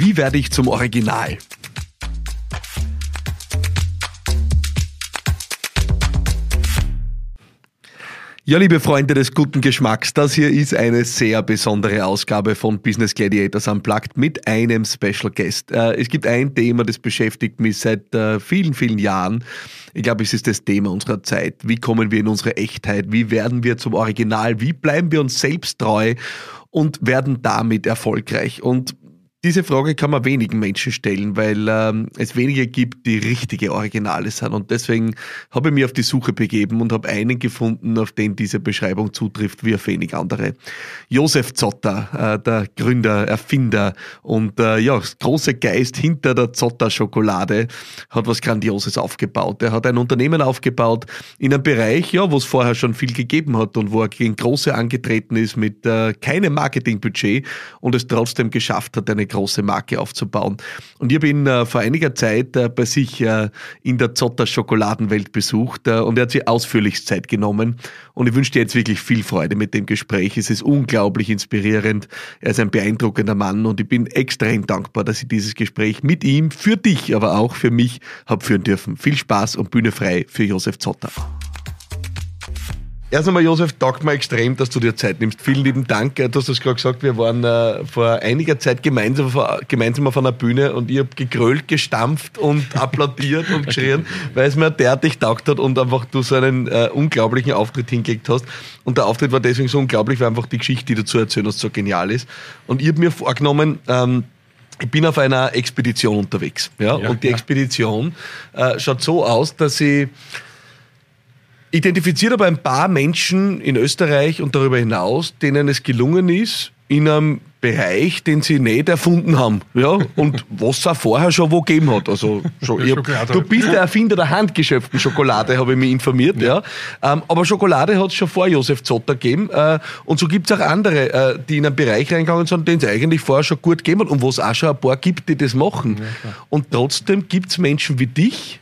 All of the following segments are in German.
Wie werde ich zum Original? Ja, liebe Freunde des guten Geschmacks, das hier ist eine sehr besondere Ausgabe von Business Gladiators Unplugged mit einem Special Guest. Äh, es gibt ein Thema, das beschäftigt mich seit äh, vielen, vielen Jahren. Ich glaube, es ist das Thema unserer Zeit. Wie kommen wir in unsere Echtheit? Wie werden wir zum Original? Wie bleiben wir uns selbst treu und werden damit erfolgreich? Und diese Frage kann man wenigen Menschen stellen, weil ähm, es wenige gibt, die richtige Originale sind. Und deswegen habe ich mich auf die Suche begeben und habe einen gefunden, auf den diese Beschreibung zutrifft, wie auf wenig andere. Josef Zotter, äh, der Gründer, Erfinder und äh, ja, große Geist hinter der Zotter-Schokolade, hat was Grandioses aufgebaut. Er hat ein Unternehmen aufgebaut in einem Bereich, ja, wo es vorher schon viel gegeben hat und wo er gegen Große angetreten ist mit äh, keinem Marketingbudget und es trotzdem geschafft hat, eine große Marke aufzubauen. Und ich habe ihn äh, vor einiger Zeit äh, bei sich äh, in der Zotter Schokoladenwelt besucht äh, und er hat sich ausführlichst Zeit genommen. Und ich wünsche dir jetzt wirklich viel Freude mit dem Gespräch. Es ist unglaublich inspirierend. Er ist ein beeindruckender Mann und ich bin extrem dankbar, dass ich dieses Gespräch mit ihm, für dich, aber auch für mich habe führen dürfen. Viel Spaß und Bühne frei für Josef Zotter. Erst einmal, Josef, taugt mir extrem, dass du dir Zeit nimmst. Vielen lieben Dank. Du hast es gerade gesagt, wir waren äh, vor einiger Zeit gemeinsam, gemeinsam auf einer Bühne und ich habe gegrölt, gestampft und applaudiert und geschrien, weil es mir derartig taugt hat und einfach du so einen äh, unglaublichen Auftritt hingelegt hast. Und der Auftritt war deswegen so unglaublich, weil einfach die Geschichte, die du zu erzählen hast, so genial ist. Und ich habe mir vorgenommen, ähm, ich bin auf einer Expedition unterwegs. Ja? ja und die. Expedition äh, schaut so aus, dass ich identifiziert aber ein paar Menschen in Österreich und darüber hinaus, denen es gelungen ist, in einem Bereich, den sie nicht erfunden haben, ja, und was es auch vorher schon wo gegeben hat. Also, schon, hab, du bist der Erfinder der handgeschöpften Schokolade, habe ich mich informiert, ja. ja. Ähm, aber Schokolade hat es schon vor Josef Zotter gegeben, äh, und so gibt es auch andere, äh, die in einen Bereich reingegangen sind, den es eigentlich vorher schon gut gegeben hat und wo es auch schon ein paar gibt, die das machen. Ja, und trotzdem gibt es Menschen wie dich,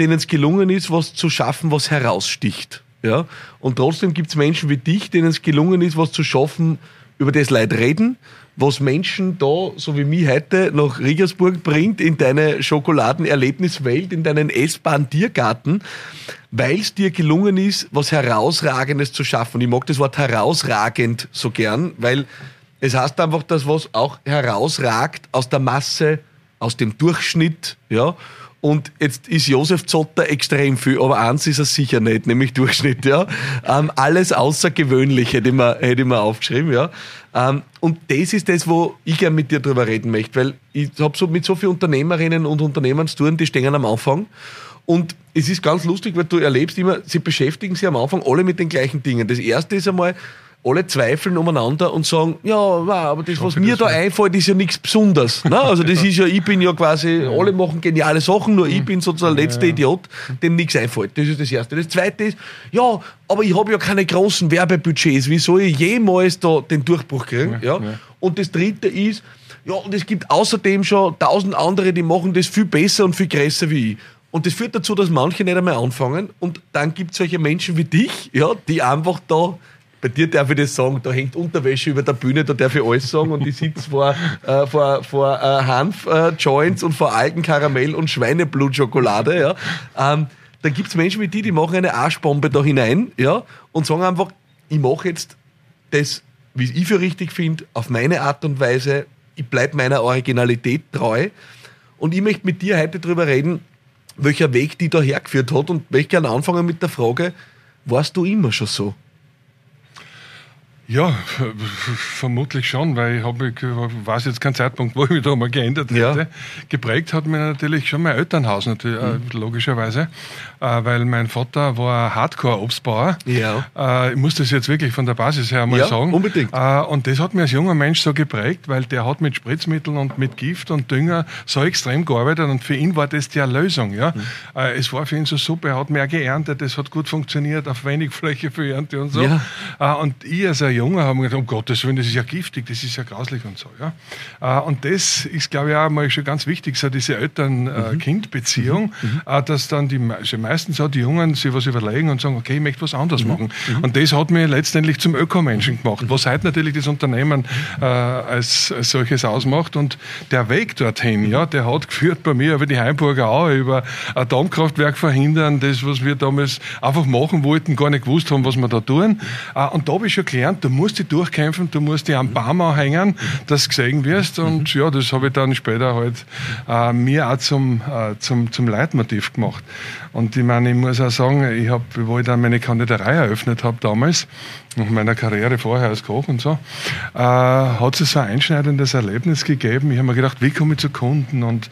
denen es gelungen ist, was zu schaffen, was heraussticht. Ja? Und trotzdem gibt es Menschen wie dich, denen es gelungen ist, was zu schaffen, über das Leid reden, was Menschen da, so wie mich heute, nach Riegersburg bringt, in deine Schokoladenerlebniswelt, in deinen essbaren Tiergarten, weil es dir gelungen ist, was Herausragendes zu schaffen. Ich mag das Wort herausragend so gern, weil es heißt einfach, dass was auch herausragt aus der Masse, aus dem Durchschnitt, ja, und jetzt ist Josef Zotter extrem viel, aber eins ist er sicher nicht, nämlich Durchschnitt, ja. Ähm, alles außergewöhnlich hätte ich mir, hätte ich mir aufgeschrieben, ja. Ähm, und das ist das, wo ich gerne mit dir drüber reden möchte, weil ich habe so mit so vielen Unternehmerinnen und Unternehmern zu tun, die stehen am Anfang. Und es ist ganz lustig, weil du erlebst immer, sie beschäftigen sich am Anfang alle mit den gleichen Dingen. Das erste ist einmal, alle zweifeln umeinander und sagen, ja, aber das, was mir da einfällt, ist ja nichts Besonderes. Ne? Also das ist ja, ich bin ja quasi, alle machen geniale Sachen, nur ich bin sozusagen der letzte. Idiot, dem nichts einfällt. Das ist das Erste. Das Zweite ist, ja, aber ich habe ja keine großen Werbebudgets, wie soll ich jemals da den Durchbruch kriegen? Ja, Und das Dritte ist, ja, und es gibt außerdem schon tausend andere, die machen das viel besser und viel größer wie ich. Und das führt dazu, dass manche nicht einmal anfangen. Und dann gibt es solche Menschen wie dich, ja, die einfach da bei dir darf ich das sagen, da hängt Unterwäsche über der Bühne, da darf ich alles sagen und ich sitze vor, äh, vor, vor äh, Hanf-Joints äh, und vor Algenkaramell und Schweineblutschokolade. Ja. Ähm, dann gibt es Menschen wie die, die machen eine Arschbombe da hinein ja, und sagen einfach, ich mache jetzt das, wie ich für richtig finde, auf meine Art und Weise, ich bleibe meiner Originalität treu und ich möchte mit dir heute darüber reden, welcher Weg die da hergeführt hat und möchte gerne anfangen mit der Frage, warst du immer schon so? Ja, vermutlich schon, weil ich habe, weiß jetzt keinen Zeitpunkt, wo ich mich da mal geändert hätte. Ja. Geprägt hat mir natürlich schon mein Elternhaus, natürlich, mhm. logischerweise, äh, weil mein Vater war Hardcore-Obstbauer. Ja. Äh, ich muss das jetzt wirklich von der Basis her mal ja, sagen. unbedingt. Äh, und das hat mir als junger Mensch so geprägt, weil der hat mit Spritzmitteln und mit Gift und Dünger so extrem gearbeitet und für ihn war das die Erlösung. Ja? Mhm. Es war für ihn so super, er hat mehr geerntet, es hat gut funktioniert, auf wenig Fläche für Ernte und so. Ja. Und ich als ein Jungen haben gesagt, um Gottes Willen, das ist ja giftig, das ist ja grauslich und so. Ja? Äh, und das ist, glaube ich, auch mal schon ganz wichtig, so diese Eltern-Kind-Beziehung, mhm. mhm. äh, dass dann die also meistens auch die Jungen sich was überlegen und sagen, okay, ich möchte was anderes mhm. machen. Mhm. Und das hat mich letztendlich zum Ökomenschen gemacht, was heute natürlich das Unternehmen äh, als, als solches ausmacht. Und der Weg dorthin, ja, der hat geführt bei mir über die Heimburger Aue, über Atomkraftwerk verhindern, das, was wir damals einfach machen wollten, gar nicht gewusst haben, was wir da tun. Äh, und da habe ich schon gelernt, du musst dich durchkämpfen, du musst dich am Baum hängen, dass du gesehen wirst. Und ja, das habe ich dann später halt äh, mir auch zum, äh, zum, zum Leitmotiv gemacht. Und ich meine, ich muss auch sagen, ich habe, wo ich dann meine Kandidaturei eröffnet habe damals, nach meiner Karriere vorher als Koch und so, äh, hat es so ein einschneidendes Erlebnis gegeben. Ich habe mir gedacht, wie komme ich zu Kunden? Und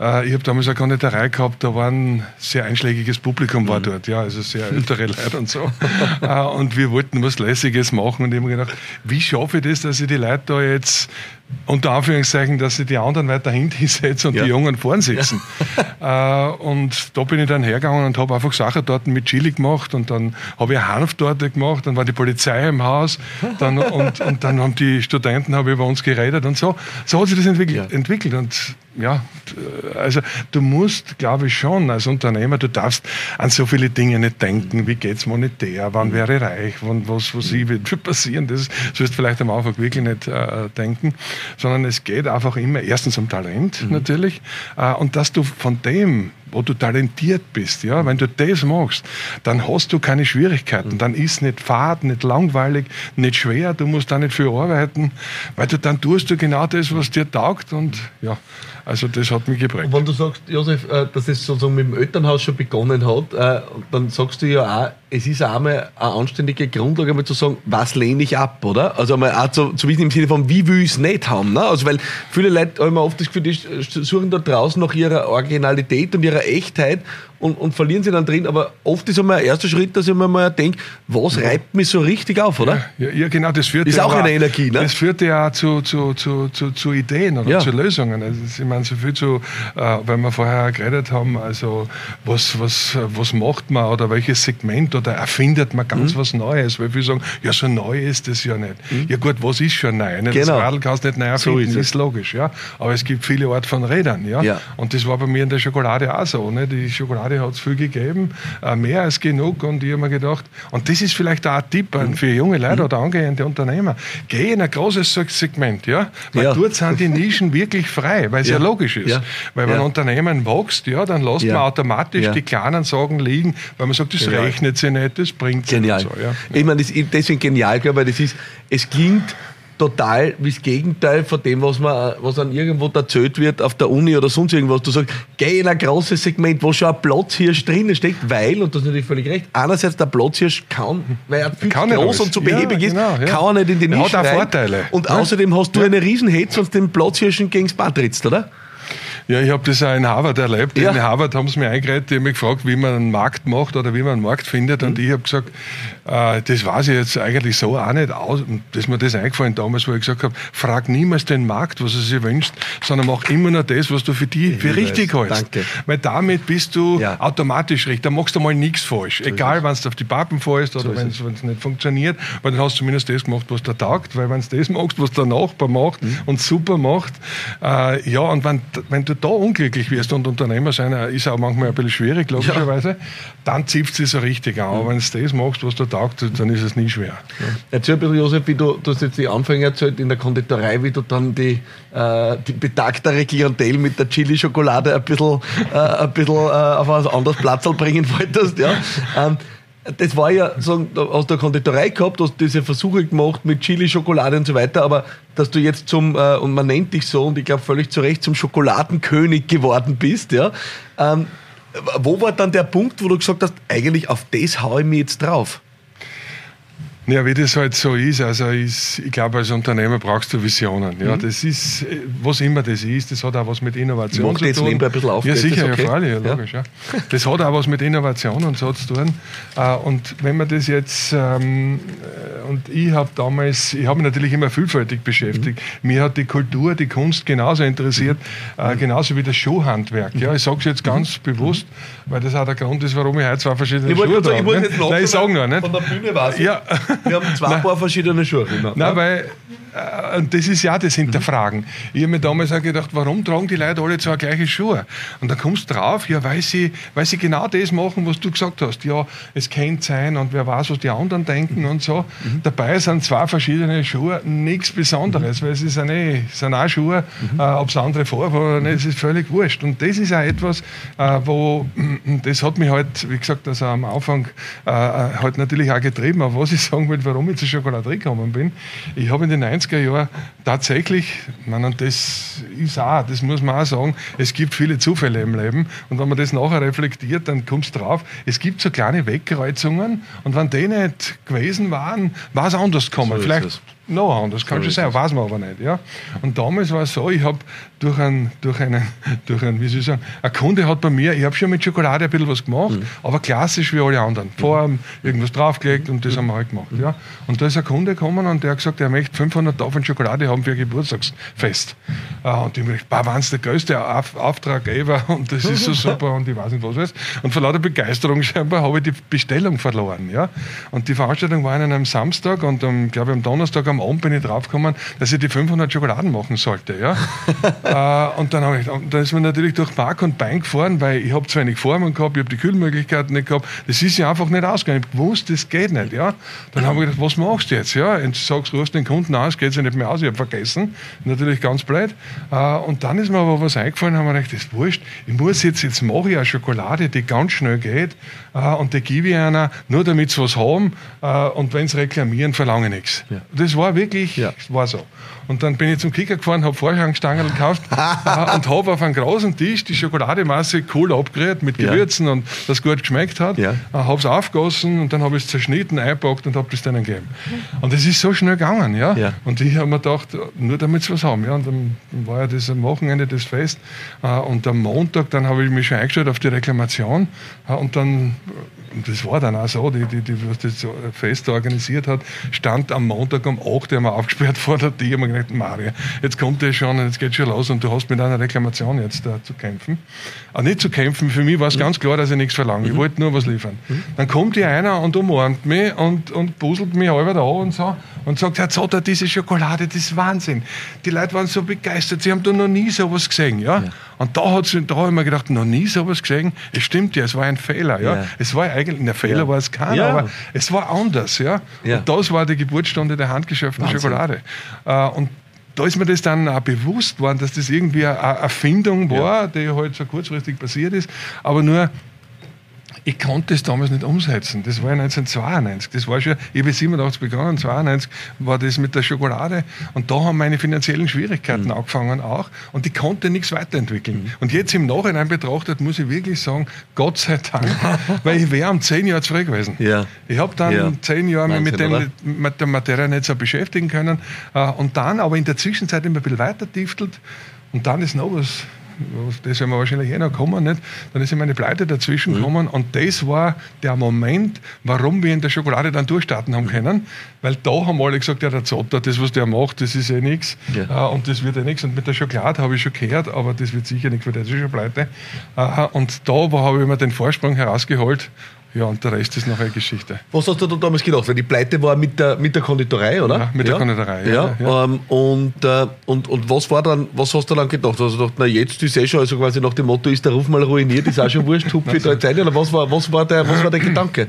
äh, ich habe damals eine Kandidaturei gehabt, da war ein sehr einschlägiges Publikum war mhm. dort, ja, also sehr ältere Leute und so. äh, und wir wollten was Lässiges machen und ich habe mir gedacht, wie schaffe ich das, dass ich die Leute da jetzt unter Anführungszeichen, dass sie die anderen weiter hinten setzen und ja. die Jungen vorn sitzen. Ja. äh, und da bin ich dann hergegangen und habe einfach Sachen dort mit Chili gemacht und dann habe ich Hanftorte gemacht, dann war die Polizei im Haus dann, und, und dann haben die Studenten haben über uns geredet und so. So hat sich das entwickelt. Ja. entwickelt. Und ja, also du musst, glaube ich schon, als Unternehmer, du darfst an so viele Dinge nicht denken. Wie geht es monetär? Wann wäre ich reich? Wann, was, was ich, wird passieren? Das sollst du vielleicht am Anfang wirklich nicht äh, denken. Sondern es geht einfach immer erstens um Talent mhm. natürlich. Äh, und dass du von dem, wo du talentiert bist, ja, wenn du das machst, dann hast du keine Schwierigkeiten. Mhm. Dann ist nicht fad, nicht langweilig, nicht schwer. Du musst da nicht viel arbeiten, weil du dann tust du genau das, was dir taugt und ja. Also das hat mich geprägt. Und wenn du sagst, Josef, äh, dass es sozusagen mit dem Elternhaus schon begonnen hat, äh, dann sagst du ja auch, es ist auch einmal eine anständige Grundlage, einmal zu sagen, was lehne ich ab, oder? Also einmal auch zu, zu wissen im Sinne von, wie will ich es nicht haben. Ne? Also weil viele Leute haben oft das Gefühl, die suchen da draußen nach ihrer Originalität und ihrer Echtheit und, und verlieren sie dann drin. Aber oft ist einmal ein erster Schritt, dass ich mir mal denke, was ja. reibt mich so richtig auf, oder? Ja, ja genau, das führt ist ja auch eine Energie, ne? Das führt ja zu, zu, zu, zu, zu Ideen oder ja. zu Lösungen. Also, ich meine, so viel zu, äh, weil wir vorher geredet haben, also was, was, was macht man oder welches Segment oder erfindet man ganz mhm. was Neues? Weil viele sagen, ja, so neu ist das ja nicht. Mhm. Ja gut, was ist schon neu? Ne? Genau. Das Radl kannst du nicht neu erfinden, so ist, ist, logisch, ja. Aber es gibt viele Art von Rädern, ja? ja. Und das war bei mir in der Schokolade auch so. Ne? Die Schokolade Schokolade hat es viel gegeben, äh, mehr als genug. Und ich habe mir gedacht, und das ist vielleicht auch ein Tipp für junge Leute oder angehende Unternehmer, geh in ein großes Segment. Ja? Weil ja. dort sind die Nischen wirklich frei, weil es ja. ja, logisch ist. Ja. Weil wenn ein Unternehmen wächst, ja, dann lässt man automatisch die kleinen Sagen liegen, weil man sagt, das Genial. rechnet sich nicht, das bringt sich nicht. So, ja. Ich meine, das ist deswegen genial, weil das ist, es klingt total wie das Gegenteil von dem, was man, was dann irgendwo erzählt wird auf der Uni oder sonst irgendwas. Du sagst, geh in ein großes Segment, wo schon ein Platzhirsch drinnen steckt, weil, und das ist natürlich völlig recht, einerseits der Platzhirsch kann, weil er viel kann groß und zu behäbig ja, genau, ist, ja. kann er nicht in die Nische Hat auch Vorteile. Und ja. außerdem hast du eine Riesenhetze und den Platzhirschen gegen das Bad trittst, oder? Ja, ich habe das auch in Harvard erlebt. Ja. In Harvard haben sie mir eingeredet, die haben mich gefragt, wie man einen Markt macht oder wie man einen Markt findet. Und mhm. ich habe gesagt, äh, das weiß ich jetzt eigentlich so auch nicht aus. Das ist mir das eingefallen damals, wo ich gesagt habe, frag niemals den Markt, was er sich wünscht, sondern mach immer nur das, was du für die für richtig weiß. hältst. Danke. Weil damit bist du ja. automatisch richtig. Da machst du mal nichts falsch. So Egal, wenn du auf die Pappen fällst oder so wenn es nicht funktioniert, weil dann hast du zumindest das gemacht, was der taugt. Weil wenn du das machst, was der Nachbar macht mhm. und super macht, äh, ja, und wenn, wenn du da unglücklich wirst und Unternehmer sein ist auch manchmal ein bisschen schwierig, logischerweise, ja. dann zipft es so richtig an. Aber wenn du das machst, was dir taugt, dann ist es nie schwer. Ja. Erzähl ein bisschen, Josef, wie du, du hast jetzt die Anfänge erzählt in der Konditorei, wie du dann die, äh, die betagtere Klientel mit der Chili-Schokolade ein bisschen, äh, ein bisschen äh, auf ein anderes Platz bringen wolltest. Ja. Ähm, das war ja, so, aus der Konditorei gehabt, hast diese Versuche gemacht mit Chili, Schokolade und so weiter, aber dass du jetzt zum, äh, und man nennt dich so, und ich glaube völlig zu Recht, zum Schokoladenkönig geworden bist, ja. Ähm, wo war dann der Punkt, wo du gesagt hast, eigentlich auf das haue ich mir jetzt drauf? Ja, wie das halt so ist. Also ist, ich glaube, als Unternehmer brauchst du Visionen. Ja, mhm. das ist, was immer das ist, das hat auch was mit Innovation zu tun. Jetzt ein bisschen auf, ja, sicher, okay? ja, freilich, ja, logisch. Ja. Das hat auch was mit Innovation und so zu tun. Äh, und wenn man das jetzt, ähm, äh, und ich habe damals, ich habe mich natürlich immer vielfältig beschäftigt. Mhm. Mir hat die Kultur, die Kunst genauso interessiert, äh, mhm. genauso wie das Schuhhandwerk. Ja, ich sage es jetzt ganz mhm. bewusst, weil das auch der Grund ist, warum ich heute zwei verschiedene ich Schuhe trage. Ich wollte jetzt Nein, ich sage nur, nicht? Von der Bühne war. Ja. Wir haben zwei Nein. paar verschiedene Schuhe. Nein, ja. weil äh, und das ist ja das Hinterfragen. Mhm. Ich habe mir damals auch gedacht, warum tragen die Leute alle zwei gleiche Schuhe? Und dann kommst du drauf, ja, weil sie, weil sie genau das machen, was du gesagt hast. Ja, es kennt sein und wer weiß, was die anderen denken und so. Mhm. Dabei sind zwei verschiedene Schuhe nichts Besonderes, mhm. weil sie sind, eh, sind auch Schuhe, mhm. äh, ob es andere Farbe oder nicht, es ist völlig wurscht. Und das ist auch etwas, äh, wo, das hat mich halt, wie gesagt, also am Anfang äh, äh halt natürlich auch getrieben. Aber was ich sagen will, warum ich zur Schokoladerie gekommen bin, ich habe in den 90er Jahren tatsächlich, und das ist auch, das muss man auch sagen, es gibt viele Zufälle im Leben. Und wenn man das nachher reflektiert, dann kommst du drauf, es gibt so kleine Wegkreuzungen und wenn die nicht gewesen waren, war es anders gekommen. So Vielleicht noch anders, kann so schon sein, weiß man aber nicht. Ja? Und damals war es so, ich habe durch einen, durch einen, durch einen, wie soll ich sagen, ein Kunde hat bei mir, ich habe schon mit Schokolade ein bisschen was gemacht, mhm. aber klassisch wie alle anderen. Form, irgendwas draufgelegt und das haben wir halt gemacht. Ja? Und da ist ein Kunde gekommen und der hat gesagt, er möchte 500 Tafeln Schokolade haben für ein Geburtstagsfest. Äh, und ich habe gesagt, waren es der größte Auftrag ever und das ist so super und ich weiß nicht was alles. Und vor lauter Begeisterung scheinbar habe ich die Bestellung verloren. Ja? Und die Veranstaltung war an einem Samstag und am, glaube ich, am Donnerstag am Abend bin ich draufgekommen, dass ich die 500 Schokoladen machen sollte. Ja? äh, und dann, ich, dann ist man natürlich durch Park und Bein gefahren, weil ich habe zu wenig Formen gehabt, ich habe die Kühlmöglichkeiten nicht gehabt. Das ist ja einfach nicht ausgegangen. Ich habe gewusst, das geht nicht. Ja? Dann habe ich gedacht, was machst du jetzt? Ja? Und sagst, rufst den Kunden aus, geht ja nicht mehr aus, ich habe vergessen. Natürlich ganz blöd. Äh, und dann ist mir aber was eingefallen, haben wir gedacht, das ist wurscht. Ich muss jetzt, jetzt mache ich eine Schokolade, die ganz schnell geht äh, und die gebe ich einer, nur damit sie was haben. Äh, und wenn sie reklamieren, verlange ich nichts. Ja. Das war wirklich, ja. war so. Und dann bin ich zum Kicker gefahren, habe Vorhangstangen gekauft äh, und habe auf einem großen Tisch die Schokolademasse cool abgerührt mit Gewürzen ja. und das gut geschmeckt hat. Ja. Äh, habe es aufgegossen und dann habe ich es zerschnitten, eingepackt und habe das denen gegeben. Und es ist so schnell gegangen. Ja? ja. Und ich habe mir gedacht, nur damit sie was haben. Ja? Und dann war ja das am Wochenende das Fest. Äh, und am Montag, dann habe ich mich schon eingestellt auf die Reklamation. Und dann das war dann auch so, die, die, die was das Fest organisiert hat, stand am Montag um 8 Uhr aufgesperrt vor der Tür. Gedacht, Maria, jetzt kommt das schon, jetzt geht schon los und du hast mit einer Reklamation jetzt da zu kämpfen. Aber nicht zu kämpfen, für mich war es mhm. ganz klar, dass ich nichts verlange. Mhm. Ich wollte nur was liefern. Mhm. Dann kommt hier einer und umarmt mich und, und buselt mich halber da und so und sagt, Herr Zotter, diese Schokolade, das ist Wahnsinn. Die Leute waren so begeistert, sie haben da noch nie sowas gesehen. Ja? ja. Und da, hat's, da habe ich mir gedacht, noch nie sowas gesehen. Es stimmt ja, es war ein Fehler. Ja? ja. Es war eigentlich, ein Fehler ja. war es keiner, ja. aber es war anders. Ja? Und das war die Geburtsstunde der handgeschöpften Schokolade. Äh, und da ist mir das dann auch bewusst worden, dass das irgendwie eine Erfindung war, die halt so kurzfristig passiert ist, aber nur ich konnte es damals nicht umsetzen. Das war 1992. Das war schon, ich habe 87 begonnen, 92 war das mit der Schokolade und da haben meine finanziellen Schwierigkeiten mhm. angefangen auch und ich konnte nichts weiterentwickeln. Mhm. Und jetzt im Nachhinein betrachtet muss ich wirklich sagen, Gott sei Dank, weil ich wäre um zehn Jahre zurück gewesen. Ja. Ich habe dann ja. zehn Jahre mit, dem, mit der Materie nicht so beschäftigen können äh, und dann aber in der Zwischenzeit immer ein bisschen weiter tiftelt und dann ist noch was das werden wir wahrscheinlich eh noch kommen, nicht? dann ist immer eine Pleite dazwischen mhm. gekommen und das war der Moment, warum wir in der Schokolade dann durchstarten haben können, weil da haben alle gesagt, ja der Zotter, das was der macht, das ist eh nichts ja. Äh, und das wird eh nichts und mit der Schokolade habe ich schon gehört, aber das wird sicher nichts, weil das ist schon pleite äh, und da habe ich mir den Vorsprung herausgeholt ja, und der Rest ist nachher Geschichte. Was hast du da damals gedacht? Weil die Pleite war mit der, mit der Konditorei, oder? Ja, mit ja. der Konditorei, ja. ja. Ähm, und, äh, und, und was war dann, was hast du dann gedacht? Also gedacht, na jetzt ist eh schon, also quasi nach dem Motto, ist der Ruf mal ruiniert, ist auch schon wurscht, hupfe da jetzt ein, oder was war, was war der, was war der Gedanke?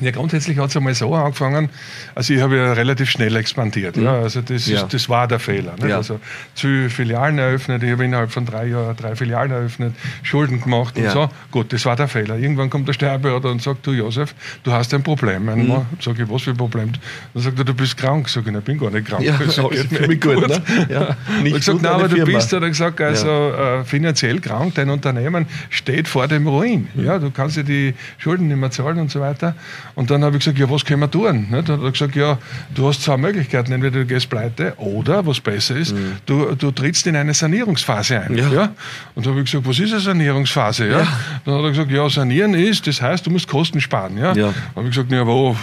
Ja, grundsätzlich hat es einmal so angefangen, also ich habe ja relativ schnell expandiert. Mhm. Ja, also das, ja. Ist, das war der Fehler. Ja. Also zu Filialen eröffnet, ich habe innerhalb von drei Jahren drei Filialen eröffnet, Schulden gemacht und ja. so. Gut, das war der Fehler. Irgendwann kommt der Steuerberater und sagt, du Josef, du hast ein Problem. Mhm. Mann, sag ich, was für ein Problem? Dann sagt er, du bist krank. Sag ich, ich bin gar nicht krank. Ja, das geht mir gut. gut ne? ja, nicht ich gesagt, nein, aber du bist, hat er gesagt, also äh, finanziell krank, dein Unternehmen steht vor dem Ruin. Mhm. Ja, du kannst ja die Schulden nicht mehr zahlen und so weiter. Und dann habe ich gesagt, ja, was können wir tun? Dann hat er gesagt, ja, du hast zwei Möglichkeiten. Entweder du gehst pleite oder, was besser ist, mhm. du, du trittst in eine Sanierungsphase ein. Ja. ja? Und dann habe ich gesagt, was ist eine Sanierungsphase? Ja? ja? Dann hat er gesagt, ja, sanieren ist, das heißt, du musst Kosten sparen. Ja? ja. Dann habe ich gesagt, ja, wo,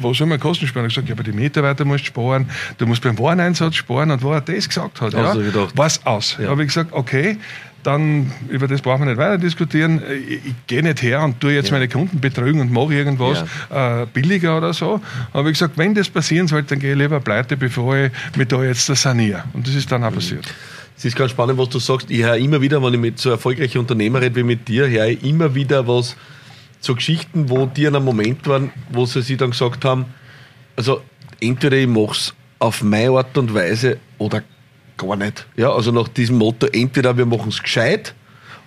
wo soll man Kosten sparen? Ich habe gesagt, ja, bei den Mitarbeitern musst du sparen, du musst beim Wareneinsatz sparen. Und wo er das gesagt hat, ja, war es aus. Ja. habe ich gesagt, okay, dann, über das brauchen wir nicht weiter diskutieren, ich, ich gehe nicht her und tue jetzt ja. meine Kunden betrügen und mache irgendwas ja. äh, billiger oder so. Aber ich gesagt, wenn das passieren sollte, dann gehe ich lieber pleite, bevor ich mich da jetzt saniere. Und das ist dann auch mhm. passiert. Es ist ganz spannend, was du sagst. Ich höre immer wieder, wenn ich mit so erfolgreichen Unternehmern rede wie mit dir, höre ich immer wieder was, so Geschichten, wo die an einem Moment waren, wo sie sich dann gesagt haben, also entweder ich mache es auf meine Art und Weise oder gar nicht. Ja, also nach diesem Motto, entweder wir machen es gescheit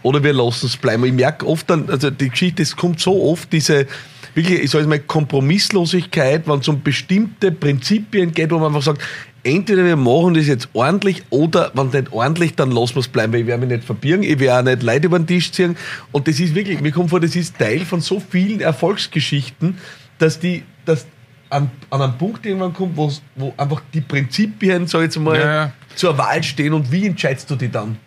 oder wir lassen es bleiben. Ich merke oft dann, also die Geschichte, es kommt so oft diese, wirklich, ich sage mal, Kompromisslosigkeit, wenn es um bestimmte Prinzipien geht, wo man einfach sagt, entweder wir machen das jetzt ordentlich oder wenn nicht ordentlich, dann lassen wir es bleiben, weil ich werde mich nicht verbirgen, ich werde auch nicht Leute über den Tisch ziehen. Und das ist wirklich, mir kommt vor, das ist Teil von so vielen Erfolgsgeschichten, dass die, dass an, an einen Punkt irgendwann kommt, wo einfach die Prinzipien, sag ich jetzt mal, ja, ja. zur Wahl stehen und wie entscheidest du die dann?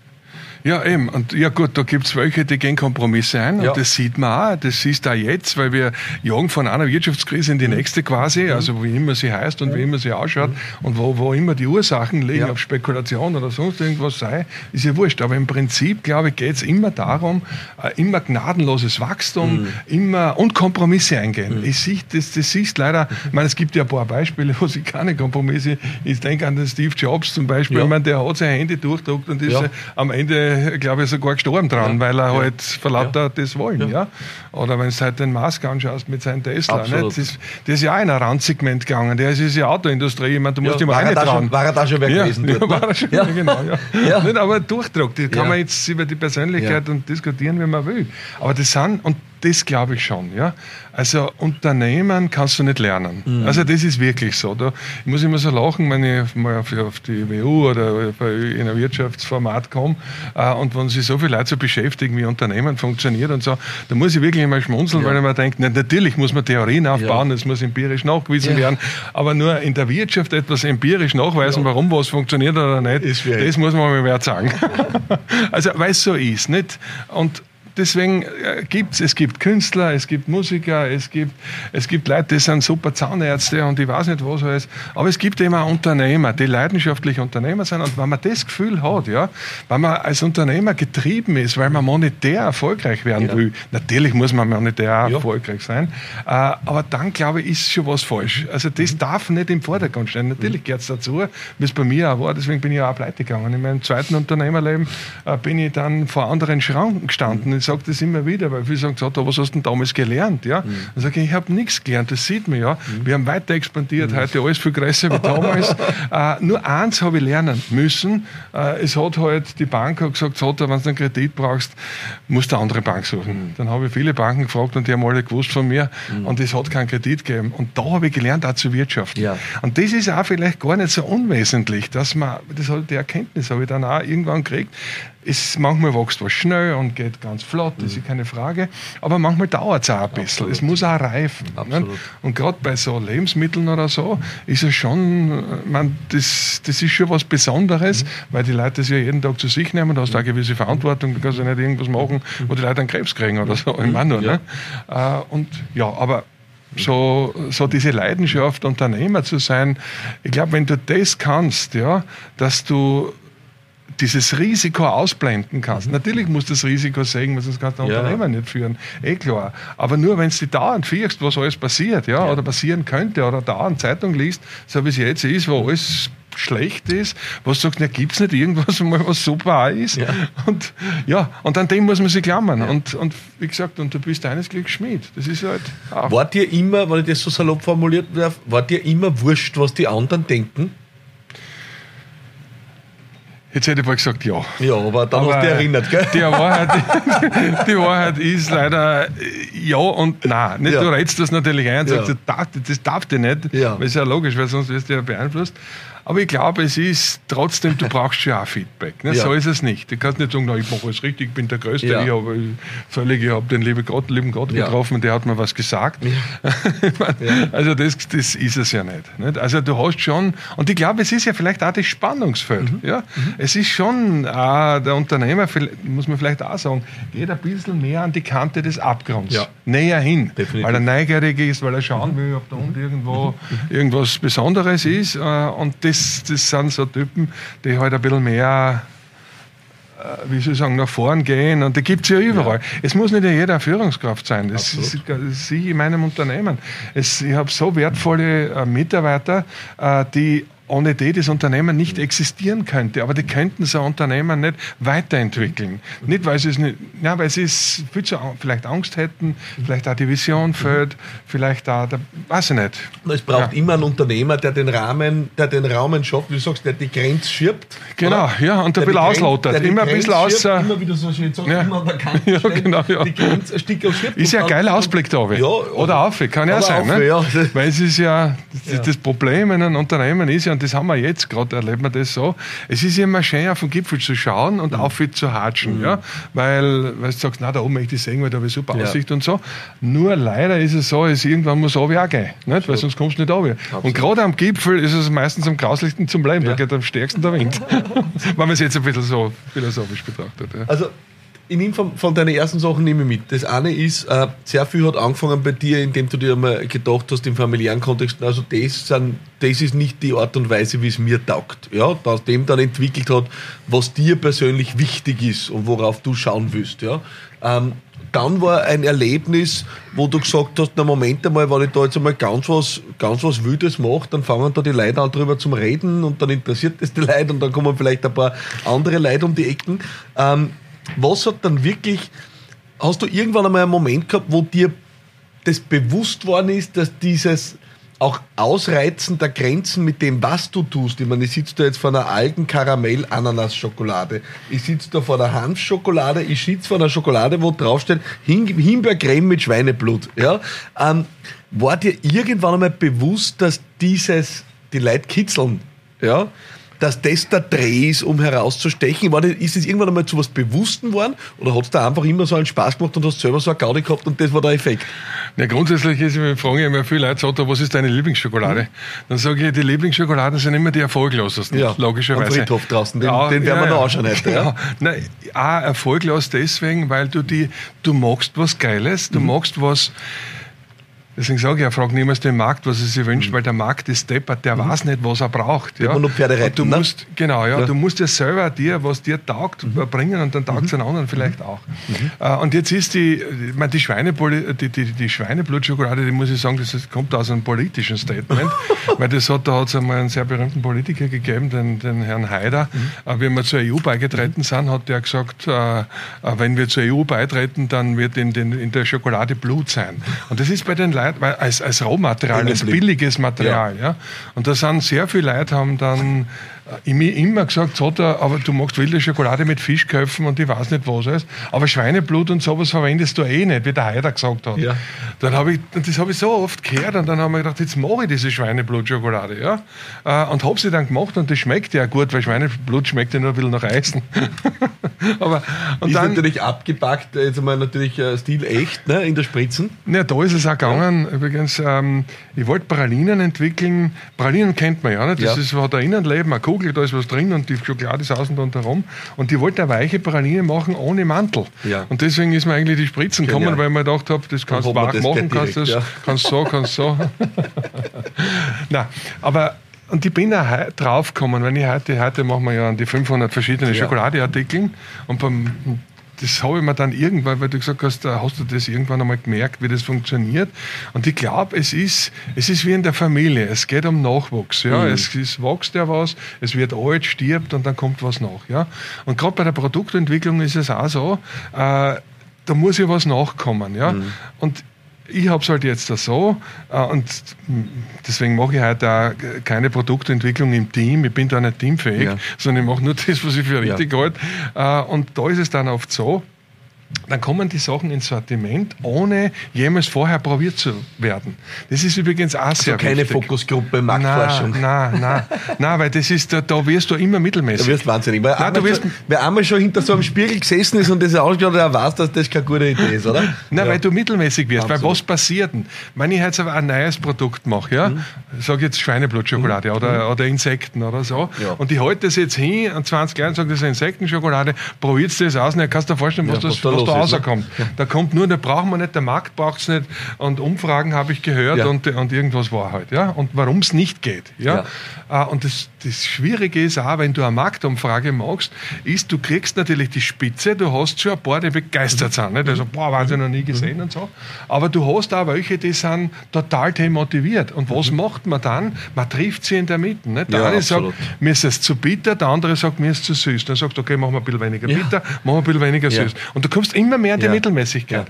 Ja, eben. Und ja gut, da gibt's welche, die gehen Kompromisse ein. Und ja. das sieht man auch. Das du auch jetzt, weil wir jagen von einer Wirtschaftskrise in die nächste quasi, mhm. also wie immer sie heißt und wie immer sie ausschaut mhm. und wo, wo immer die Ursachen liegen, ja. auf Spekulation oder sonst irgendwas sei, ist ja wurscht. Aber im Prinzip, glaube ich, geht's immer darum, äh, immer gnadenloses Wachstum, mhm. immer und Kompromisse eingehen. Mhm. Ich sehe, das, das siehst leider, ich meine, es gibt ja ein paar Beispiele, wo sie keine Kompromisse, ich denke an den Steve Jobs zum Beispiel, ja. ich meine, der hat sein Handy durchdruckt und ist am Ende glaube ich, sogar gestorben dran, ja. weil er ja. halt verlauter ja. das wollen. Ja. Oder wenn du halt den Musk anschaust mit seinem Tesla. Ne? Das, ist, das ist ja auch in ein Randsegment gegangen. Der ist, ja Autoindustrie. Ich meine, du musst ja, ihm auch nicht trauen. war er da schon wer gewesen? Ja, dort, ne? war er schon, ja. genau. Nicht, aber Durchdruck, da kann man jetzt über die Persönlichkeit und diskutieren, wie man will. Aber das sind, und das glaube ich schon. Ja? Also Unternehmen kannst du nicht lernen. Mhm. Also das ist wirklich so. Da, ich muss immer so lachen, wenn ich mal auf, auf die WU oder in ein Wirtschaftsformat komme äh, und wenn sich so viele Leute so beschäftigen, wie Unternehmen funktioniert und so, da muss ich wirklich immer schmunzeln, ja. weil ich mir denke, natürlich muss man Theorien aufbauen, es ja. muss empirisch nachgewiesen ja. werden, aber nur in der Wirtschaft etwas empirisch nachweisen, warum was funktioniert oder nicht, das muss man mir wert sagen. also weil es so ist. Nicht? Und deswegen äh, gibt es, es gibt Künstler, es gibt Musiker, es gibt, es gibt Leute, die sind super Zahnärzte und ich weiß nicht was alles. Aber es gibt eben auch Unternehmer, die leidenschaftlich Unternehmer sind. Und wenn man das Gefühl hat, ja, wenn man als Unternehmer getrieben ist, weil man monetär erfolgreich werden ja. will, natürlich muss man monetär ja. erfolgreich sein, äh, aber dann glaube ich, ist schon was falsch. Also das mhm. darf nicht im Vordergrund stehen. Natürlich mhm. gehört es dazu, wie es bei mir auch war, deswegen bin ich auch pleite gegangen. In meinem zweiten Unternehmerleben äh, bin ich dann vor anderen Schranken gestanden. Mhm ich sage das immer wieder, weil viele sagen, so, was hast du denn damals gelernt? Ja? Mhm. Dann sage ich, ich habe nichts gelernt, das sieht man ja. Mhm. Wir haben weiter expandiert, mhm. heute alles viel größer wie damals. äh, nur eins habe ich lernen müssen. Äh, es hat halt, die Bank hat gesagt, so, wenn du einen Kredit brauchst, musst du eine andere Bank suchen. Mhm. Dann habe ich viele Banken gefragt und die haben alle gewusst von mir mhm. und es hat keinen Kredit gegeben. Und da habe ich gelernt, auch zu wirtschaften. Ja. Und das ist auch vielleicht gar nicht so unwesentlich, dass man, das hat die Erkenntnis habe ich dann auch irgendwann gekriegt, ist, manchmal wächst was schnell und geht ganz flott, das ist mhm. keine Frage. Aber manchmal dauert es auch ein bisschen. Absolut. Es muss auch reifen. Ne? Und gerade bei so Lebensmitteln oder so ist es schon, man, das, das ist schon was Besonderes, mhm. weil die Leute das ja jeden Tag zu sich nehmen. Da hast du eine gewisse Verantwortung. Du kannst ja nicht irgendwas machen, mhm. wo die Leute einen Krebs kriegen oder so. Ich meine nur, ja. Ne? Äh, und ja, aber so, so diese Leidenschaft, Unternehmer zu sein. Ich glaube, wenn du das kannst, ja, dass du dieses Risiko ausblenden kannst. Mhm. Natürlich musst du das Risiko sehen, weil sonst kannst du ein ja. Unternehmen nicht führen. Eh klar. Aber nur wenn du dauernd fürchst, was alles passiert, ja, ja, oder passieren könnte, oder dauernd Zeitung liest, so wie es jetzt ist, wo alles schlecht ist, was sagt, na, gibt es nicht irgendwas mal, was super ist? Ja. Und ja, und an dem muss man sich klammern. Ja. Und, und wie gesagt, und du bist eines Glücks Schmied. Das ist halt auch. War dir immer, wenn ich das so salopp formuliert darf, war dir immer wurscht, was die anderen denken? Jetzt hätte ich mal gesagt, ja. Ja, aber dann aber hast du dich erinnert, gell? Die Wahrheit, die Wahrheit ist leider ja und nein. Nicht, ja. Du rätst das natürlich ein und ja. sagst, das darf, das darf dir nicht, ja. weil es ja logisch, weil sonst wirst du ja beeinflusst. Aber ich glaube, es ist trotzdem, du brauchst schon auch Feedback. Ne? Ja. So ist es nicht. Du kannst nicht sagen, na, ich mache alles richtig, ich bin der Größte, ja. ich habe völlig, ich habe den lieben Gott, lieben Gott ja. getroffen, der hat mir was gesagt. also das, das ist es ja nicht, nicht, Also du hast schon, und ich glaube, es ist ja vielleicht auch das Spannungsfeld. Mhm. Ja? Mhm. Es ist schon, äh, der Unternehmer, muss man vielleicht auch sagen, geht ein bisschen mehr an die Kante des Abgrunds. Näher hin. Definitiv. Weil er neugierig ist, weil er schauen will, ob da unten irgendwo mhm. irgendwas Besonderes ist. Äh, und das das, das sind so Typen, die halt ein bisschen mehr wie soll ich sagen, nach vorn gehen und die gibt es ja überall. Ja. Es muss nicht jeder Führungskraft sein. Das Absolut. ist, Sie in meinem Unternehmen. Es, ich habe so wertvolle äh, Mitarbeiter, äh, die ohne die das Unternehmen nicht existieren könnte. Aber die könnten so ein Unternehmen nicht weiterentwickeln. Nicht, weil sie es nicht, ja, weil sie es viel zu, vielleicht Angst hätten, vielleicht auch die Vision fehlt, vielleicht auch, der, weiß ich nicht. Es braucht ja. immer einen Unternehmer, der den Rahmen, der den Rahmen schafft, wie du sagst, der die Grenze schirbt. Genau, oder? ja, und ein bisschen auslotert. Immer ein bisschen aus. Immer wieder so schön sagt, ja. immer an der Kante ja, genau, ja. die Grenze ein Stück schirbt. Ist ja ein geiler Ausblick da. Ja, oder auf, kann ja sein. Auf, ne? Weil es ist ja, das Problem in einem Unternehmen ist ja, und das haben wir jetzt gerade, erleben wir das so, es ist immer schön, auf den Gipfel zu schauen und mhm. auf zu hatschen, mhm. ja, weil, weil du sagst, na, da oben möchte ich sehen, weil da habe ich super ja. Aussicht und so. Nur leider ist es so, es irgendwann muss auch gehen, nicht? weil sonst kommst du nicht runter. Und gerade am Gipfel ist es meistens am grauslichsten zum Bleiben, ja. da geht am stärksten der Wind. Wenn man es jetzt ein bisschen so philosophisch betrachtet. Ja. Also ich nehme von, von deinen ersten Sachen nehme mit. Das eine ist, äh, sehr viel hat angefangen bei dir, indem du dir einmal gedacht hast, im familiären Kontext, also das, sind, das ist nicht die Art und Weise, wie es mir taugt. Ja, aus dem dann entwickelt hat, was dir persönlich wichtig ist und worauf du schauen willst. Ja. Ähm, dann war ein Erlebnis, wo du gesagt hast, na Moment einmal, wenn ich da jetzt einmal ganz was, ganz was Wildes mache, dann fangen da die Leute an drüber zum Reden und dann interessiert das die Leute und dann kommen vielleicht ein paar andere Leute um die Ecken. Ähm, was hat dann wirklich, hast du irgendwann einmal einen Moment gehabt, wo dir das bewusst worden ist, dass dieses auch Ausreizen der Grenzen mit dem, was du tust. Ich meine, ich sitze da jetzt vor einer alten Karamell-Ananas-Schokolade. Ich sitze da vor einer Hanfschokolade. Ich sitze vor einer Schokolade, wo draufsteht Himbeercreme mit Schweineblut. Ja? Ähm, war dir irgendwann einmal bewusst, dass dieses die Leute kitzeln? Ja? Dass das der Dreh ist, um herauszustechen? War das, ist es irgendwann einmal zu was Bewussten worden oder hat es da einfach immer so einen Spaß gemacht und hast selber so eine Gaudi gehabt und das war der Effekt? Ja, grundsätzlich ist, ich frage immer viele Leute, sagt, was ist deine Lieblingsschokolade? Mhm. Dann sage ich, die Lieblingsschokoladen sind immer die erfolglosesten, ja, logischerweise. Am Friedhof draußen, den, ja, den werden ja, wir noch anschauen heute. Ja. Nein, auch erfolglos deswegen, weil du die, du magst was Geiles, du mhm. magst was, Deswegen sage ich, er fragt niemals den Markt, was er sich wünscht, mhm. weil der Markt ist deppert, der mhm. weiß nicht, was er braucht. Ja. nur Pferde reiten, du ne? musst, Genau, ja, ja, du musst ja selber dir, was dir taugt, mhm. bringen und dann taugt es mhm. den anderen vielleicht mhm. auch. Mhm. Äh, und jetzt ist die, ich meine, die, Schweineblut, die, die, die Schweineblutschokolade, die muss ich sagen, das kommt aus einem politischen Statement, weil das hat, da hat es einmal einen sehr berühmten Politiker gegeben, den, den Herrn Haider. Äh, wie wir zur EU beigetreten sind, hat der gesagt, äh, äh, wenn wir zur EU beitreten, dann wird in, den, in der Schokolade Blut sein. Und das ist bei den Leuten Leute, weil als, als Rohmaterial, als billiges Material. Ja. ja. Und da sind sehr viele Leute, haben dann ich mir immer gesagt, so, aber du magst wilde Schokolade mit Fischköpfen und ich weiß nicht was alles. Aber Schweineblut und sowas verwendest du eh nicht, wie der Heider gesagt hat. Ja. Dann habe ich, das habe ich so oft gehört und dann haben wir gedacht, jetzt mache ich diese Schweineblutschokolade. Ja? Äh, und habe sie dann gemacht und das schmeckt ja gut, weil Schweineblut schmeckt ja nur ein bisschen nach Eisen. aber, und ist dann, natürlich abgepackt, jetzt einmal natürlich äh, Stil echt ne, in der Spritzen. Ja, da ist es auch gegangen. Ja. Übrigens, ähm, ich wollte Pralinen entwickeln. Pralinen kennt man ja, nicht? das ja. ist, hat ein Innenleben, eine Kugel da ist was drin und die Schokolade ist außen und herum. Und die wollte eine weiche Praline machen ohne Mantel. Ja. Und deswegen ist mir eigentlich die Spritzen gekommen, ja. weil ich mir gedacht habe, das kannst du wach machen, kannst du ja. kannst so, kannst so. Na, aber und ich bin auch drauf gekommen, wenn ich heute, heute machen wir ja an die 500 verschiedene ja. Schokoladeartikel und beim das habe ich mir dann irgendwann, weil du gesagt hast, hast du das irgendwann einmal gemerkt, wie das funktioniert. Und ich glaube, es ist, es ist wie in der Familie. Es geht um Nachwuchs. Ja? Mhm. Es, es wächst ja was, es wird alt, stirbt und dann kommt was nach. Ja? Und gerade bei der Produktentwicklung ist es auch so, äh, da muss ja was nachkommen. Ja? Mhm. Und ich habe es halt jetzt so äh, und deswegen mache ich heute auch keine Produktentwicklung im Team. Ich bin da nicht teamfähig, ja. sondern ich mache nur das, was ich für richtig ja. halte. Äh, und da ist es dann oft so, dann kommen die Sachen ins Sortiment, ohne jemals vorher probiert zu werden. Das ist übrigens auch sehr also keine wichtig. Fokusgruppe Marktforschung. Nein, nein, nein, weil das ist, da, da wirst du immer mittelmäßig. Da wirst wahnsinnig. Weil nein, du wirst, schon, wer einmal schon hinter so einem Spiegel gesessen ist und das ausgeschaut hat, weiß, dass das keine gute Idee ist, oder? Nein, ja. weil du mittelmäßig wirst. Absolut. Weil was passiert denn? Wenn ich jetzt aber ein neues Produkt mache, ja, mhm. sag jetzt Schweineblutschokolade mhm. oder, oder Insekten oder so, ja. und ich halte das jetzt hin an 20 Jahren und sage, das ist Insektenschokolade, probierst du das aus und dann kannst du dir vorstellen, was, ja, das, was was da rauskommt. Ne? Da kommt nur, da brauchen wir nicht, der Markt braucht es nicht und Umfragen habe ich gehört ja. und, und irgendwas war halt. Ja? Und warum es nicht geht. Ja? ja. Äh, und das, das Schwierige ist auch, wenn du eine Marktumfrage machst, ist, du kriegst natürlich die Spitze, du hast schon ein paar, die begeistert sind. Nicht? Also, boah, waren sie noch nie gesehen mhm. und so. Aber du hast auch welche, die sind total demotiviert. Und was mhm. macht man dann? Man trifft sie in der Mitte. Nicht? Der ja, eine absolut. sagt, mir ist es zu bitter, der andere sagt, mir ist es zu süß. Dann sagt, okay, machen wir ein bisschen weniger ja. bitter, machen wir ein bisschen weniger süß. Und du kommst immer mehr in die Mittelmäßigkeit.